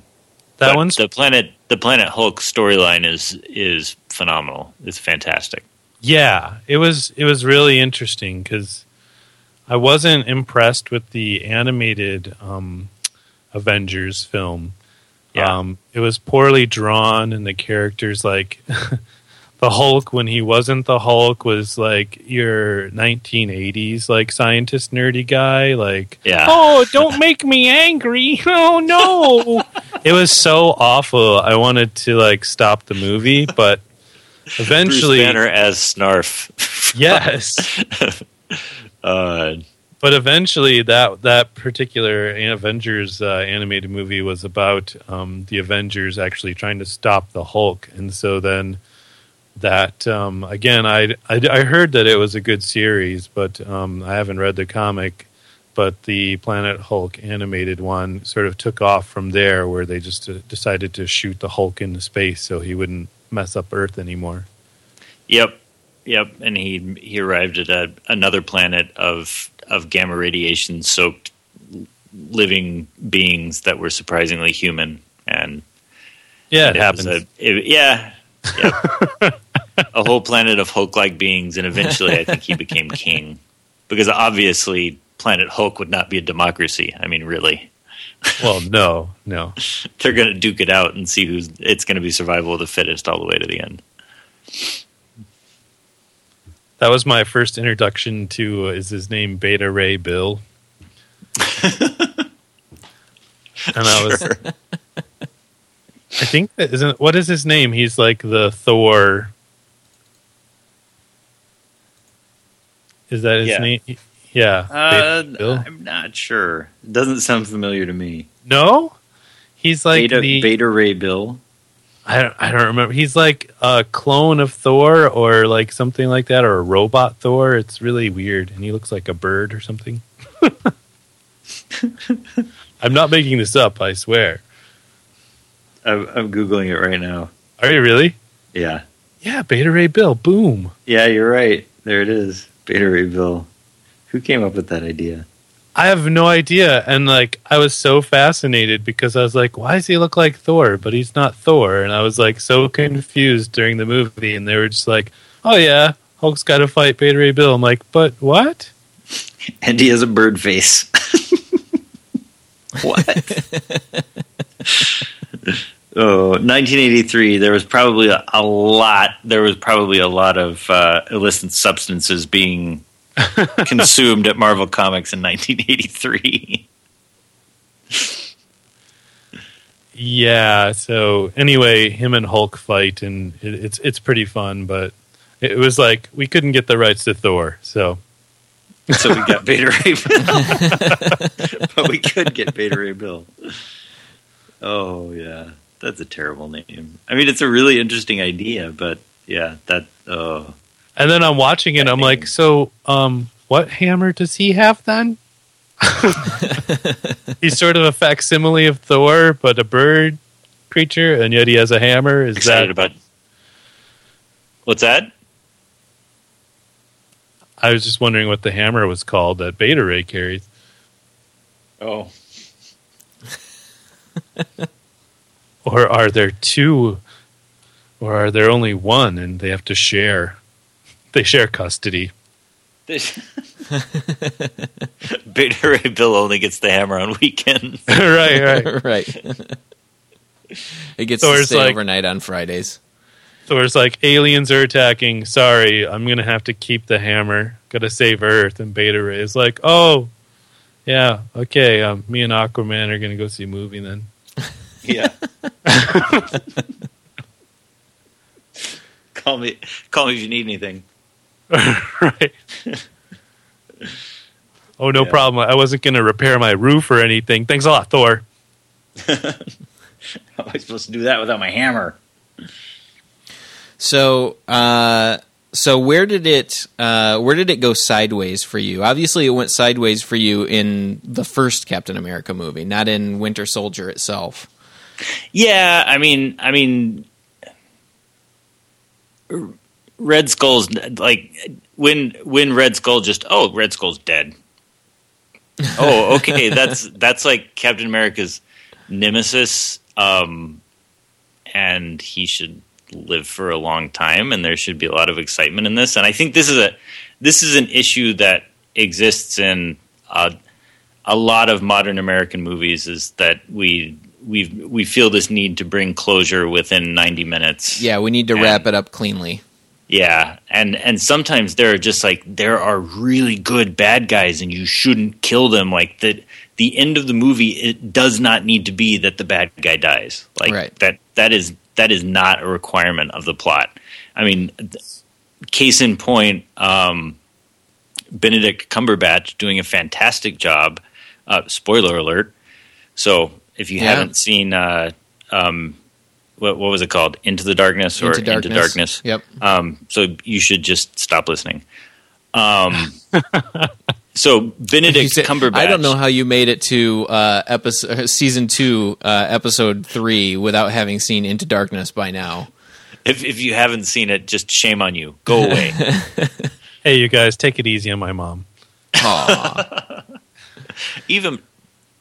That But one's the planet the Planet Hulk storyline is is phenomenal. It's fantastic. Yeah, it was it was really interesting because I wasn't impressed with the animated um, Avengers film. Yeah. Um, it was poorly drawn, and the characters like the Hulk when he wasn't the Hulk was like your 1980s like scientist nerdy guy. Like, Yeah. oh, don't make me angry. Oh no, it was so awful. I wanted to like stop the movie, but eventually, Bruce Banner as Snarf. yes. uh, but eventually, that that particular Avengers uh, animated movie was about um, the Avengers actually trying to stop the Hulk, and so then that um, again, I, I I heard that it was a good series, but um, I haven't read the comic. But the Planet Hulk animated one sort of took off from there, where they just uh, decided to shoot the Hulk into space so he wouldn't mess up Earth anymore. Yep, yep. And he he arrived at a, another planet of of gamma radiation soaked living beings that were surprisingly human, and Yeah, it, was happens. A, it- yeah, yep. a whole planet of Hulk like beings, and eventually, I think he became king because obviously, Planet Hulk would not be a democracy. I mean, really. well, no, no. they're going to duke it out and see who's it's going to be survival of the fittest all the way to the end. That was my first introduction to uh, is his name Beta Ray Bill, and I was. I think that isn't what is his name? He's like the Thor. Is that his Yeah. name? Yeah. Uh, I'm not sure. It doesn't sound familiar to me. No, he's like Beta, the. Beta Ray Bill. I don't, I don't remember. He's like a clone of Thor or like something like that, or a robot Thor. It's really weird, and he looks like a bird or something. I'm not making this up. I swear. I'm, I'm googling it right now. Are you really? Yeah, Yeah, Beta Ray Bill. Boom. yeah, you're right. There it is. Beta Ray Bill. Who came up with that idea? I have no idea, and like I was so fascinated because I was like, "Why does he look like Thor?" But he's not Thor, and I was like so confused during the movie, and they were just like, "Oh yeah, Hulk's got to fight Beta Ray Bill." I'm like, "But what?" And he has a bird face. what? oh, 1983. There was probably a, a lot. There was probably a lot of uh, illicit substances being consumed at Marvel Comics in 1983. Yeah. So anyway, him and Hulk fight, and it, it's it's pretty fun. But it was like we couldn't get the rights to Thor, so so we got Beta Ray Bill. but we could get Beta Ray Bill. Oh yeah, that's a terrible name. I mean, it's a really interesting idea, but yeah, that oh and then I'm watching it. I'm like, so um, what hammer does he have then? He's sort of a facsimile of Thor, but a bird creature, and yet he has a hammer. Is excited that? about. What's that? I was just wondering what the hammer was called that Beta Ray carries. Oh, Or are there two? Or are there only one and they have to share? They share custody. Beta Ray Bill only gets the hammer on weekends. right, right. right. it gets So to it's stay like- overnight on Fridays. So it's like aliens are attacking. Sorry, I'm gonna have to keep the hammer. Gotta save Earth. And Beta Ray is like, oh, yeah, okay. Um, me and Aquaman are gonna go see a movie then. Yeah. call me. Call me if you need anything. right. oh, no Yeah. problem. I wasn't gonna repair my roof or anything. Thanks a lot, Thor. How am I supposed to do that without my hammer? So, uh, so where did it uh, where did it go sideways for you? Obviously, it went sideways for you in the first Captain America movie, not in Winter Soldier itself. Yeah, I mean, I mean, Red Skull's like when when Red Skull just oh Red Skull's dead. oh, okay, that's that's like Captain America's nemesis, um, and he should live for a long time, and there should be a lot of excitement in this. And I think this is a this is an issue that exists in uh, a lot of modern American movies. Is that we we we feel this need to bring closure within ninety minutes. Yeah, we need to And- wrap it up cleanly. Yeah, and and sometimes there are just like there are really good bad guys, and you shouldn't kill them. Like that, the end of the movie, it does not need to be that the bad guy dies. Like Right. that that is that is not a requirement of the plot. I mean, th- case in point, um, Benedict Cumberbatch doing a fantastic job. Uh, spoiler alert. So if you Yeah. haven't seen, uh, um, what, what was it called? Into the Darkness or Into Into Darkness. Darkness? Yep. Um, so you should just stop listening. Um, so Benedict said- Cumberbatch. I don't know how you made it to uh, episode season two, uh, episode three, without having seen Into Darkness by now. If, if you haven't seen it, just shame on you. Go away. Hey, you guys, take it easy on my mom. Aw. even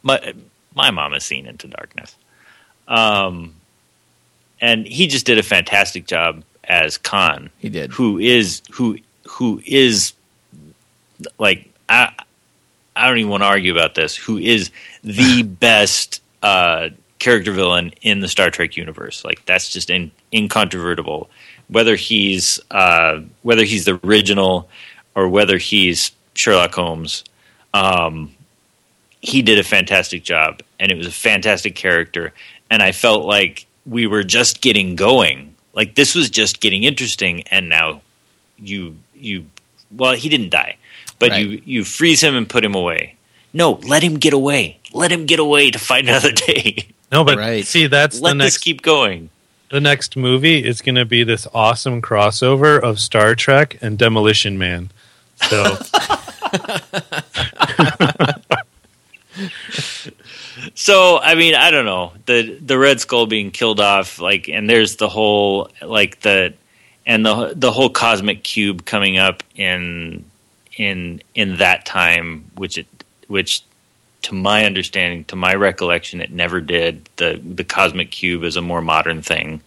my my mom has seen Into Darkness, um, and he just did a fantastic job as Khan, he did. who is who who is like I I don't even want to argue about this. Who is the best uh, character villain in the Star Trek universe? Like that's just in, incontrovertible. Whether he's uh, whether he's the original or whether he's Sherlock Holmes, um, he did a fantastic job, and it was a fantastic character. And I felt like we were just getting going. Like this was just getting interesting, and now you you well, he didn't die, but Right. you you freeze him and put him away. No, let him get away. Let him get away to fight another day. No, but Right. see, that's let the this keep going. the next movie is going to be this awesome crossover of Star Trek and Demolition Man. So So I mean, I don't know the the Red Skull being killed off, like, and there's the whole like the and the the whole cosmic cube coming up in in in that time, which it which to my understanding, to my recollection, it never did. the The cosmic cube is a more modern thing.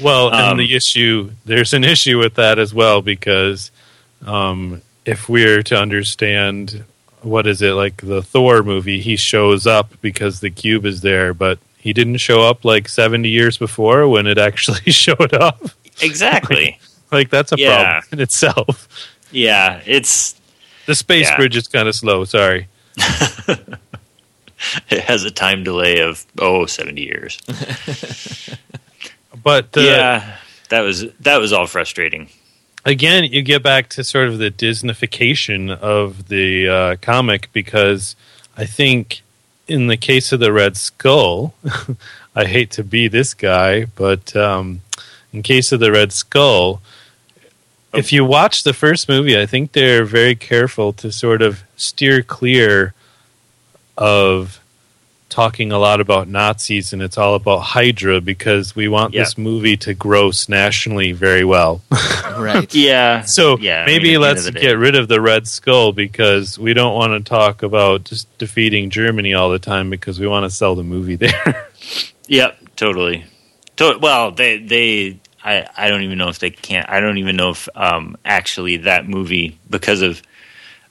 Well, and Um, the issue there's an issue with that as well because um, if we're to understand what is it like the Thor movie, he shows up because the cube is there, but he didn't show up like 70 years before when it actually showed up. Exactly. Like that's a Yeah. problem in itself. yeah, it's The space Yeah. bridge is kind of slow. Sorry. it has a time delay of oh 70 years. But uh, yeah, that was that was all frustrating. Again, you get back to sort of the Disneyfication of the uh, comic because I think in the case of the Red Skull, I hate to be this guy, but um, in case of the Red Skull, if you watch the first movie, I think they're very careful to sort of steer clear of talking a lot about Nazis and it's all about Hydra because we want Yeah. this movie to gross nationally very well. right. Yeah. So yeah, I maybe mean, at the end let's get rid of the Red Skull because we don't want to talk about just defeating Germany all the time because we want to sell the movie there. Yep, totally. To- well, they they I I don't even know if they can't. I don't even know if um, actually that movie because of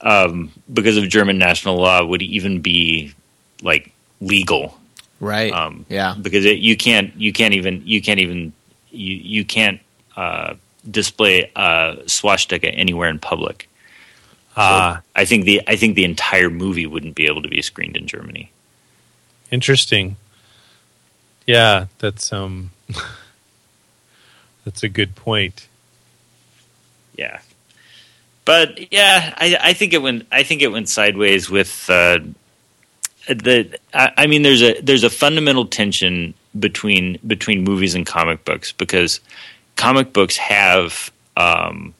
um, because of German national law would even be like legal Right. Um, yeah. because it, you can't you can't even you can't even you you can't uh, display a swastika anywhere in public. Ah, I think the I think the entire movie wouldn't be able to be screened in Germany. interesting. Yeah, that's um, that's a good point. Yeah, but yeah, I, I think it went. I think it went sideways with uh, I, I mean, there's a there's a fundamental tension between between movies and comic books because comic books have um,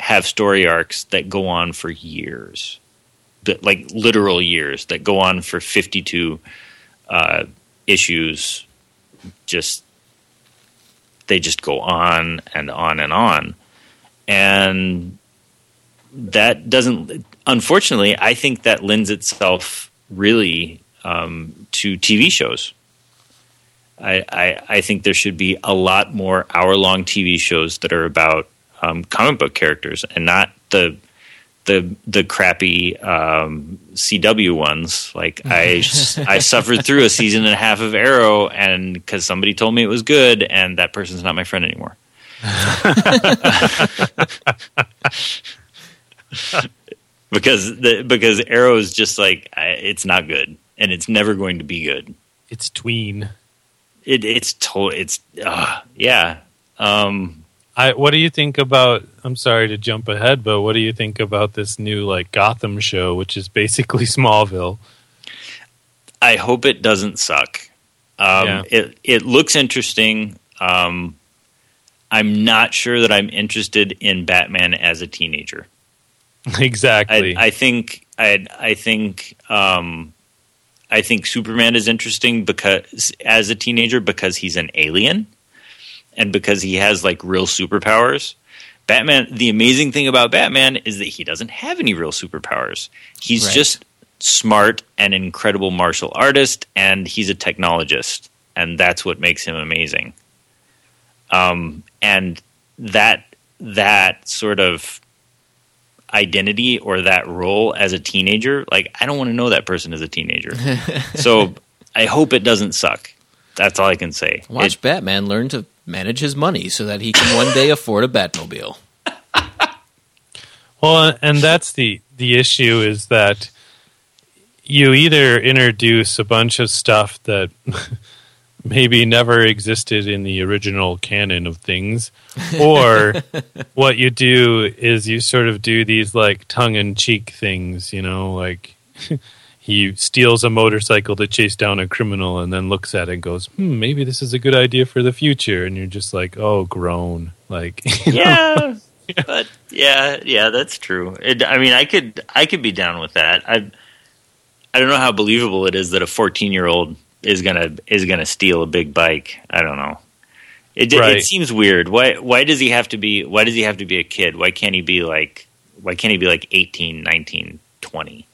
have story arcs that go on for years, that like literal years that go on for fifty two uh, issues. Just they just go on and on and on and that doesn't unfortunately i think that lends itself really um, to tv shows I, I, I think there should be a lot more hour long tv shows that are about um, comic book characters and not the the the crappy um, CW ones. Like I I suffered through a season and a half of Arrow, and because somebody told me it was good, and that person's not my friend anymore. because the because Arrow is just like it's not good, and it's never going to be good. It's tween. It it's to, it's uh, yeah. Um, I, what do you think about? I'm sorry to jump ahead, but what do you think about this new like Gotham show, which is basically Smallville? I hope it doesn't suck. Um, Yeah. It it looks interesting. Um, I'm not sure that I'm interested in Batman as a teenager. exactly. I, I think I I think um, I think Superman is interesting because as a teenager because he's an alien and because he has like real superpowers. Batman. The amazing thing about Batman is that he doesn't have any real superpowers. He's Right. just smart and incredible martial artist, and he's a technologist, and that's what makes him amazing. Um, and that that sort of identity or that role as a teenager, like I don't want to know that person as a teenager. so I hope it doesn't suck. That's all I can say. Watch It- Batman learn to manage his money so that he can one day afford a Batmobile. Well, and that's the the issue is that you either introduce a bunch of stuff that maybe never existed in the original canon of things, or what you do is you sort of do these like tongue in cheek things, you know, like he steals a motorcycle to chase down a criminal and then looks at it and goes, "Hmm, maybe this is a good idea for the future," and you're just like, "Oh, groan!" Like, you know? yeah, but yeah, yeah, that's true. It, I mean, I could, I could be down with that. I, I don't know how believable it is that a fourteen-year-old is gonna is gonna steal a big bike. I don't know. It, Right. it seems weird. Why, why does he have to be? Why does he have to be a kid? Why can't he be like? Why can't he be like 18, 19, 20?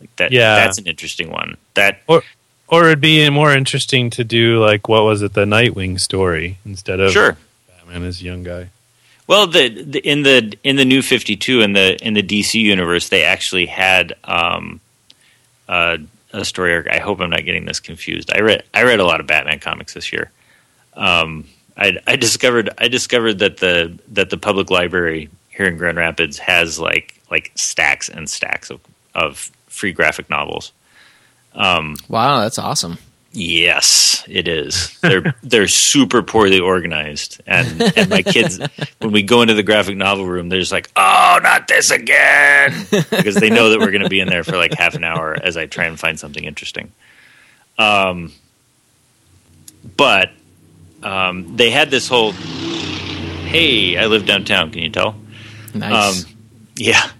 Like that. Yeah. that's an interesting one. That Or or it'd be more interesting to do like what was it, the Nightwing story instead of sure. Batman as a young guy. Well, the, the in the in the new Fifty Two in the in the DC universe, they actually had um, uh, a story arc. I hope I'm not getting this confused. I read I read a lot of Batman comics this year. Um, I, I discovered I discovered that the that the public library here in Grand Rapids has like like stacks and stacks of of free graphic novels. Um, Wow, that's awesome. Yes, it is. They're they're super poorly organized, and and my kids when we go into the graphic novel room, they're just like, "Oh, not this again," because they know that we're going to be in there for like half an hour as I try and find something interesting. Um, but um, they had this whole, "Hey, I live downtown. Can you tell?" Nice. Um, yeah,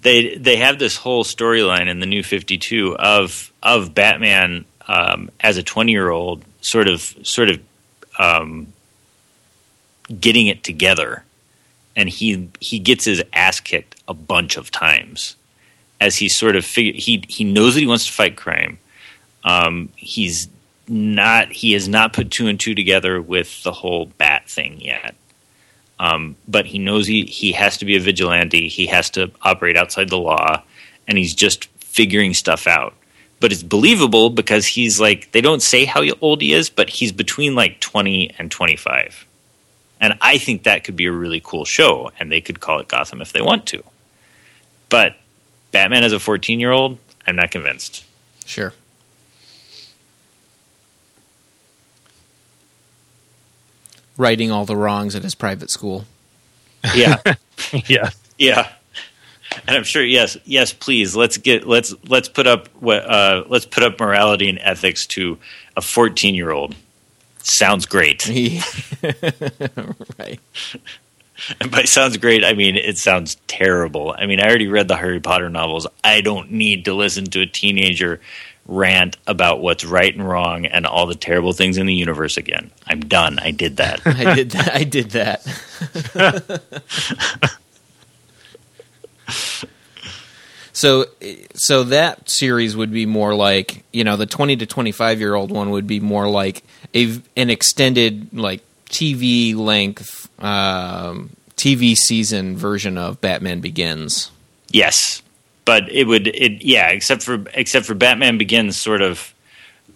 they they have this whole storyline in the new Fifty Two of of Batman um, as a twenty year old, sort of sort of um, getting it together, and he he gets his ass kicked a bunch of times as he sort of figure he he knows that he wants to fight crime. Um, he's not he has not put two and two together with the whole bat thing yet. Um, but he knows he, he has to be a vigilante. He has to operate outside the law, and he's just figuring stuff out. But it's believable because he's like they don't say how old he is, but he's between like twenty and twenty five, and I think that could be a really cool show, and they could call it Gotham if they want to. But Batman as a fourteen year old, I'm not convinced. sure. Righting all the wrongs at his private school. Yeah, yeah. Yeah. And I'm sure yes, yes, please let's get let's let's put up what uh, let's put up morality and ethics to a 14 year old. Sounds great. right. And by sounds great, I mean it sounds terrible. I mean I already read the Harry Potter novels. I don't need to listen to a teenager rant about what's right and wrong and all the terrible things in the universe again. I'm done. I did that. I did that. I did that. so, so that series would be more like you know the twenty to twenty five year old one would be more like a an extended like TV length um, TV season version of Batman Begins. Yes, but it would it yeah except for except for Batman Begins sort of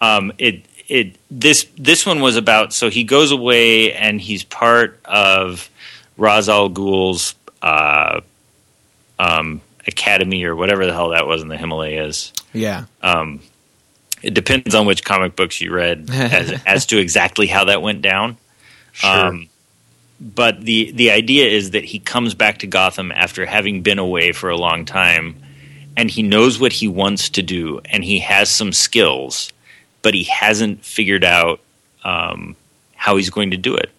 um, it it this this one was about so he goes away and he's part of Ra's al Ghul's uh, um, academy or whatever the hell that was in the Himalayas. Yeah, Um, it depends on which comic books you read as as to exactly how that went down. Sure. Um, but the the idea is that he comes back to Gotham after having been away for a long time, and he knows what he wants to do, and he has some skills, but he hasn't figured out um, how he's going to do it,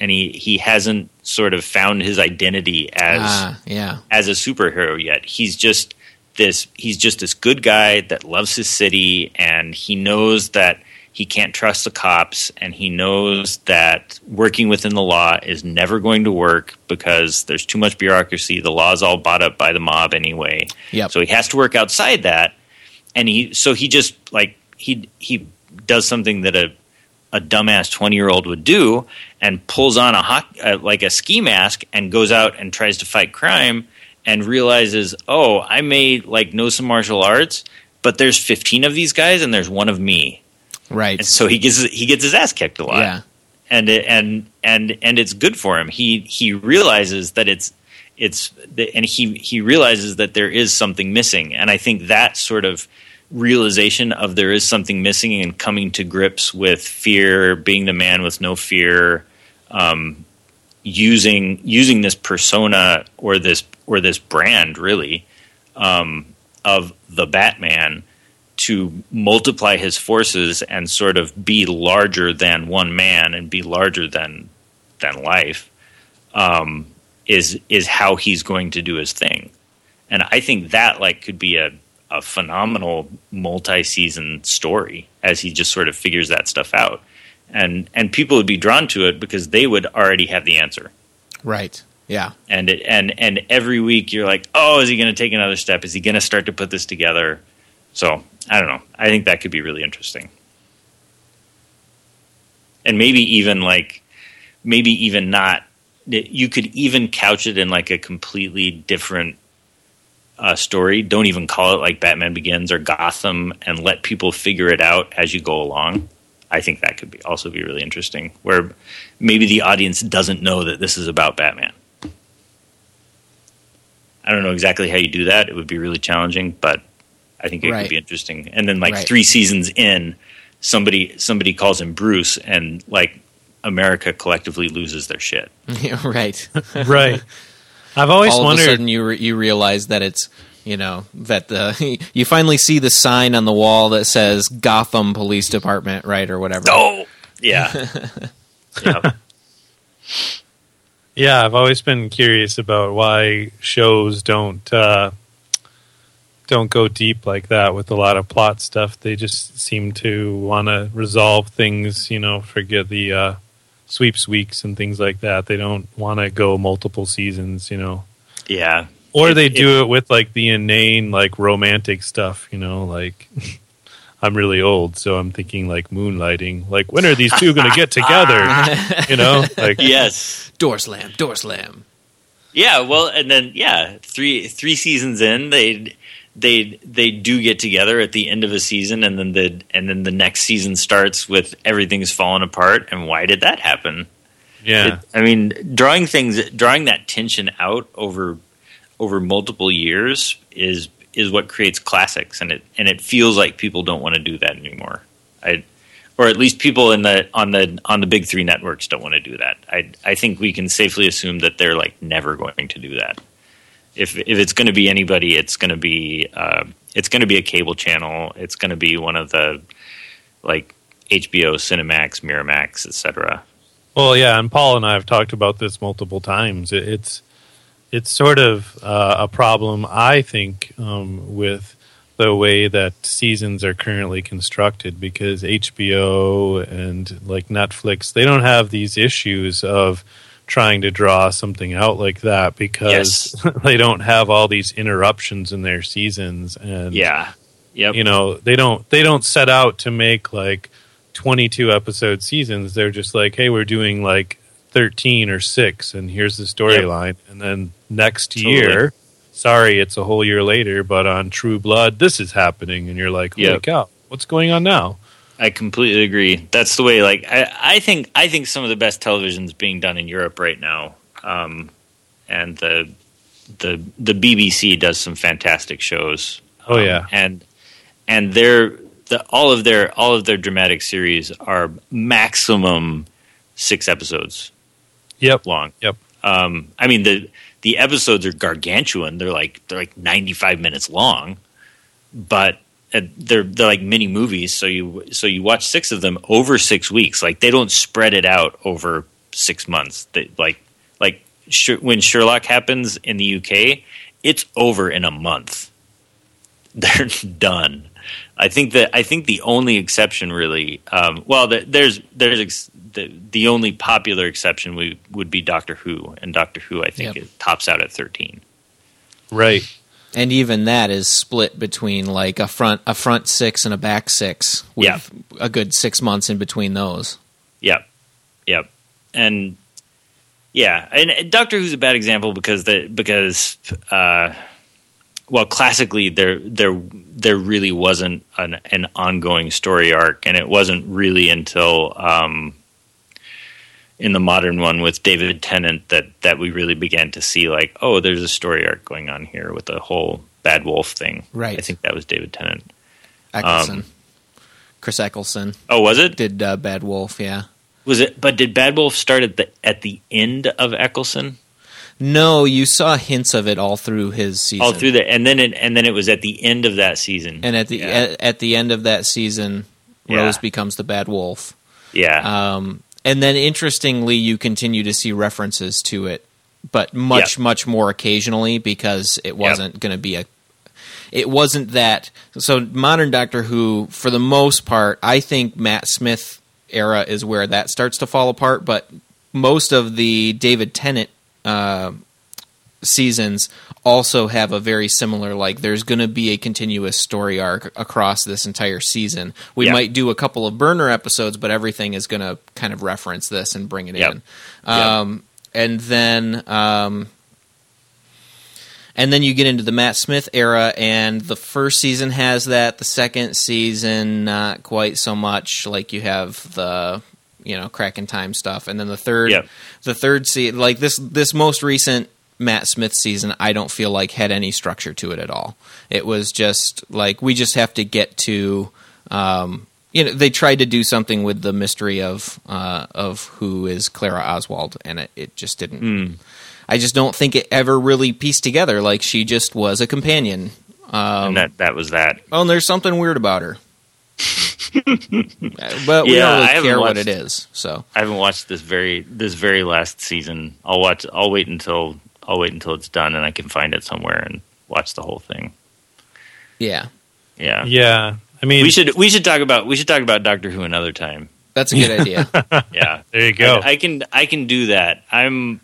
and he he hasn't sort of found his identity as Ah, yeah. as a superhero yet. He's just this he's just this good guy that loves his city and he knows that he can't trust the cops and he knows that working within the law is never going to work because there's too much bureaucracy. The law's all bought up by the mob anyway. Yep. So he has to work outside that and he so he just like he he does something that a a dumbass 20 year old would do and pulls on a hoc- uh, like a ski mask and goes out and tries to fight crime and realizes oh i may like know some martial arts but there's 15 of these guys and there's one of me Right. and so he gets he gets his ass kicked a lot yeah. and it, and and and it's good for him. He he realizes that it's it's and he he realizes that there is something missing, and I think that sort of realization of there is something missing and coming to grips with fear, being the man with no fear, um, using using this persona or this or this brand really um, of the Batman to multiply his forces and sort of be larger than one man and be larger than than life um, is is how he's going to do his thing. And I think that like could be a, a phenomenal multi season story as he just sort of figures that stuff out. And and people would be drawn to it because they would already have the answer. Right. Yeah. And it and and every week you're like, oh, is he going to take another step? Is he going to start to put this together? So I don't know. I think that could be really interesting, and maybe even like maybe even not. You could even couch it in like a completely different uh, story. Don't even call it like Batman Begins or Gotham, and let people figure it out as you go along. I think that could be also be really interesting, where maybe the audience doesn't know that this is about Batman. I don't know exactly how you do that. It would be really challenging, but I think it Right. could be interesting. And then like Right. three seasons in, somebody somebody calls him Bruce, and like America collectively loses their shit. Yeah, right. right. I've always All of a wondered. sudden, you re- you realize that it's you know that the you finally see the sign on the wall that says Gotham Police Department, right, or whatever. Oh, yeah, yeah. Yeah, I've always been curious about why shows don't uh, don't go deep like that with a lot of plot stuff. They just seem to want to resolve things, you know, forget the uh, sweeps weeks and things like that. They don't want to go multiple seasons, you know. yeah. Or It- they it- do it with like the inane, like romantic stuff, you know, like I'm really old, so I'm thinking like moonlighting. Like, when are these two going to get together? you know, like Yes. Door slam, door slam. Yeah, well, and then yeah, three three seasons in, they they they do get together at the end of a season, and then the and then the next season starts with everything's fallen apart. And why did that happen? yeah, It- I mean, drawing things, drawing that tension out over over multiple years is is what creates classics, and it and it feels like people don't want to do that anymore. I, or at least people in the on the on the big three networks don't want to do that. I I think we can safely assume that they're like never going to do that. If if it's going to be anybody, it's going to be uh, it's going to be a cable channel. It's going to be one of the like HBO, Cinemax, Miramax, etc. Well, yeah, and Paul and I have talked about this multiple times. It's it's sort of uh, a problem, I think, um, with the way that seasons are currently constructed because HBO and like Netflix, they don't have these issues of trying to draw something out like that because they don't have all these interruptions in their seasons and Yeah. Yep. you know they don't they don't set out to make like 22 episode seasons they're just like hey we're doing like 13 or 6 and here's the storyline and then next Totally. year sorry it's a whole year later but on true blood this is happening and you're like holy Yep. cow what's going on now I completely agree. That's the way. Like I, I think I think some of the best television is being done in Europe right now, um, and the the the BBC does some fantastic shows. oh Um, yeah and and their the all of their all of their dramatic series are maximum six episodes. Yep. long. Yep. Um, I mean the the episodes are gargantuan. They're like they're like ninety five minutes long, but they're they're like mini movies. So you so you watch six of them over six weeks. Like they don't spread it out over six months. They, like like Sh- when Sherlock happens in the UK, it's over in a month. They're done. I think that I think the only exception really, um, well, the, there's there's ex- the the only popular exception would would be Doctor Who, and Doctor Who I think Yep. it tops out at thirteen. Right. And even that is split between like a front a front six and a back six with Yeah. a good six months in between those. Yep, yep, and yeah, and Doctor Who's a bad example because the because uh, well, classically there there there really wasn't an, an ongoing story arc, and it wasn't really until um, in the modern one with David Tennant that that we really began to see like, oh, there's a story arc going on here with the whole Bad Wolf thing. Right. I think that was David Tennant. Eccleston. Chris Eccleston Oh, was it? did uh, Bad Wolf, yeah. Was it? But did Bad Wolf start at the at the end of Eccleston? No, you saw hints of it all through his season. all through the and then it, and then it was at the end of that season and at the yeah, at, at the end of that season, Yeah. Rose becomes the Bad Wolf. yeah Um, and then interestingly, you continue to see references to it, but much, Yep. much more occasionally because it wasn't going to be a. It wasn't that. So modern Doctor Who, for the most part, I think Matt Smith era is where that starts to fall apart. But most of the David Tennant uh, seasons also have a very similar like there's going to be a continuous story arc across this entire season we Yeah. might do a couple of burner episodes but everything is going to kind of reference this and bring it Yep. in um, and then um, and then you get into the Matt Smith era, and the first season has that. The second season, not quite so much. Like you have the you know crack in time stuff, and then the third, Yep. the third season, like this this most recent Matt Smith season, I don't feel like had any structure to it at all. It was just like we just have to get to. Um, you know, they tried to do something with the mystery of uh, of who is Clara Oswald, and it, it just didn't. Hmm. I just don't think it ever really pieced together. Like she just was a companion. Um, and that that was that oh, and there's something weird about her. but we Yeah, don't really care what it is. So i haven't watched this very this very last season i'll watch i'll wait until i'll wait until it's done and i can find it somewhere and watch the whole thing yeah, yeah Yeah. I mean, we should we should talk about we should talk about doctor who another time that's a good idea. yeah there you go. I, I can I can do that. I'm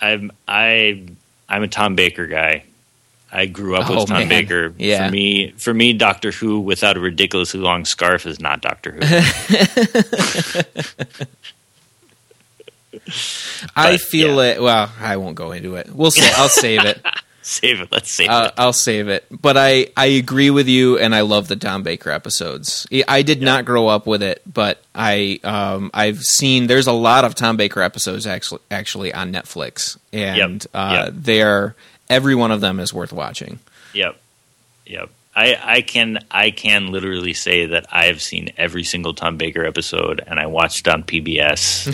I'm I I'm a Tom Baker guy. I grew up Oh, with Tom man. Baker. Yeah. For me for me Doctor Who without a ridiculously long scarf is not Doctor Who. I But, feel yeah. it. Well, I won't go into it. We'll say I'll save it. save it. Let's save Uh, it. I'll save it. But I, I agree with you, and I love the Tom Baker episodes. I did not grow up with it, but I um, I've seen there's a lot of Tom Baker episodes actually actually on Netflix, and Yep. uh, Yep. they're every one of them is worth watching. Yep. Yep. I, I can I can literally say that I've seen every single Tom Baker episode, and I watched on PBS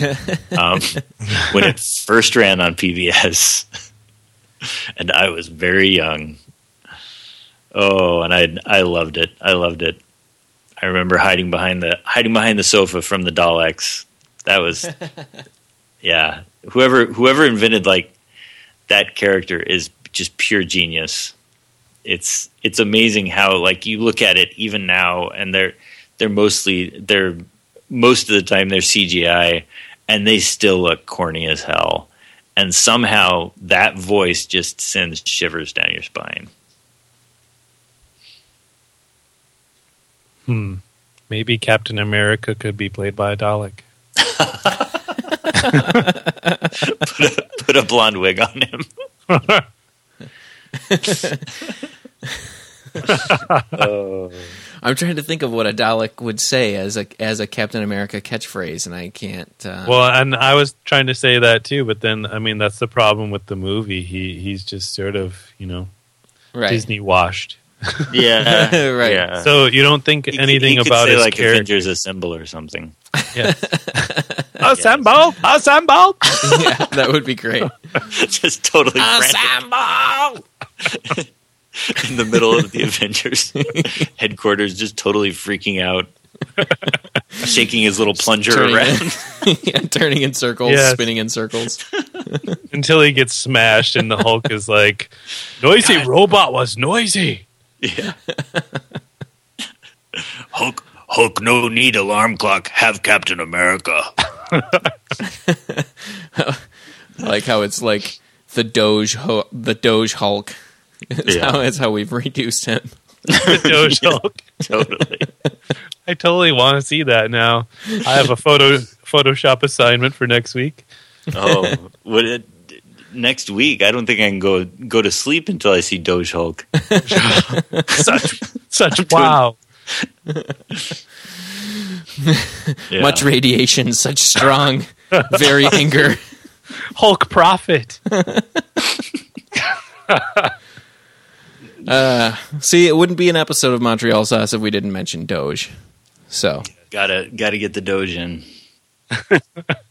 um, when it first ran on PBS, and I was very young. Oh, and I I loved it. I loved it. I remember hiding behind the hiding behind the sofa from the Daleks. That was, yeah. Whoever whoever invented like that character is just pure genius it's it's amazing how like you look at it even now and they're they're mostly they're most of the time they're CGI and they still look corny as hell and somehow that voice just sends shivers down your spine Hmm. Maybe Captain America could be played by a Dalek. put a, put a blonde wig on him oh I'm trying to think of what a Dalek would say as a as a Captain America catchphrase, and I can't. Uh, Well, and I was trying to say that too, but then I mean that's the problem with the movie. He he's just sort of you know right. Disney washed. yeah Right. yeah. So you don't think He anything he could about say his like character? Avengers Assemble or something Yes. oh Assemble! Assemble! yeah, that would be great. just totally frantic Assemble! in the middle of the Avengers headquarters, just totally freaking out, shaking his little plunger Turning around. in, yeah, turning in circles, Yes. spinning in circles. Until he gets smashed, and the Hulk is like, "Noisy robot was noisy." Yeah. Hulk, Hulk, no need alarm clock. Have Captain America. I like how it's like the Doge, the Doge Hulk. It's, Yeah. how, it's how we've reduced him. The Doge Hulk. Totally. I totally want to see that now. I have a photo Photoshop assignment for next week. Oh, what it, next week? I don't think I can go go to sleep until I see Doge Hulk. Such, such wow. Yeah. Much radiation, such strong, very anger. Hulk profit. Uh, see, it wouldn't be an episode of Montreal Sauce if we didn't mention Doge. So, gotta gotta get the Doge in.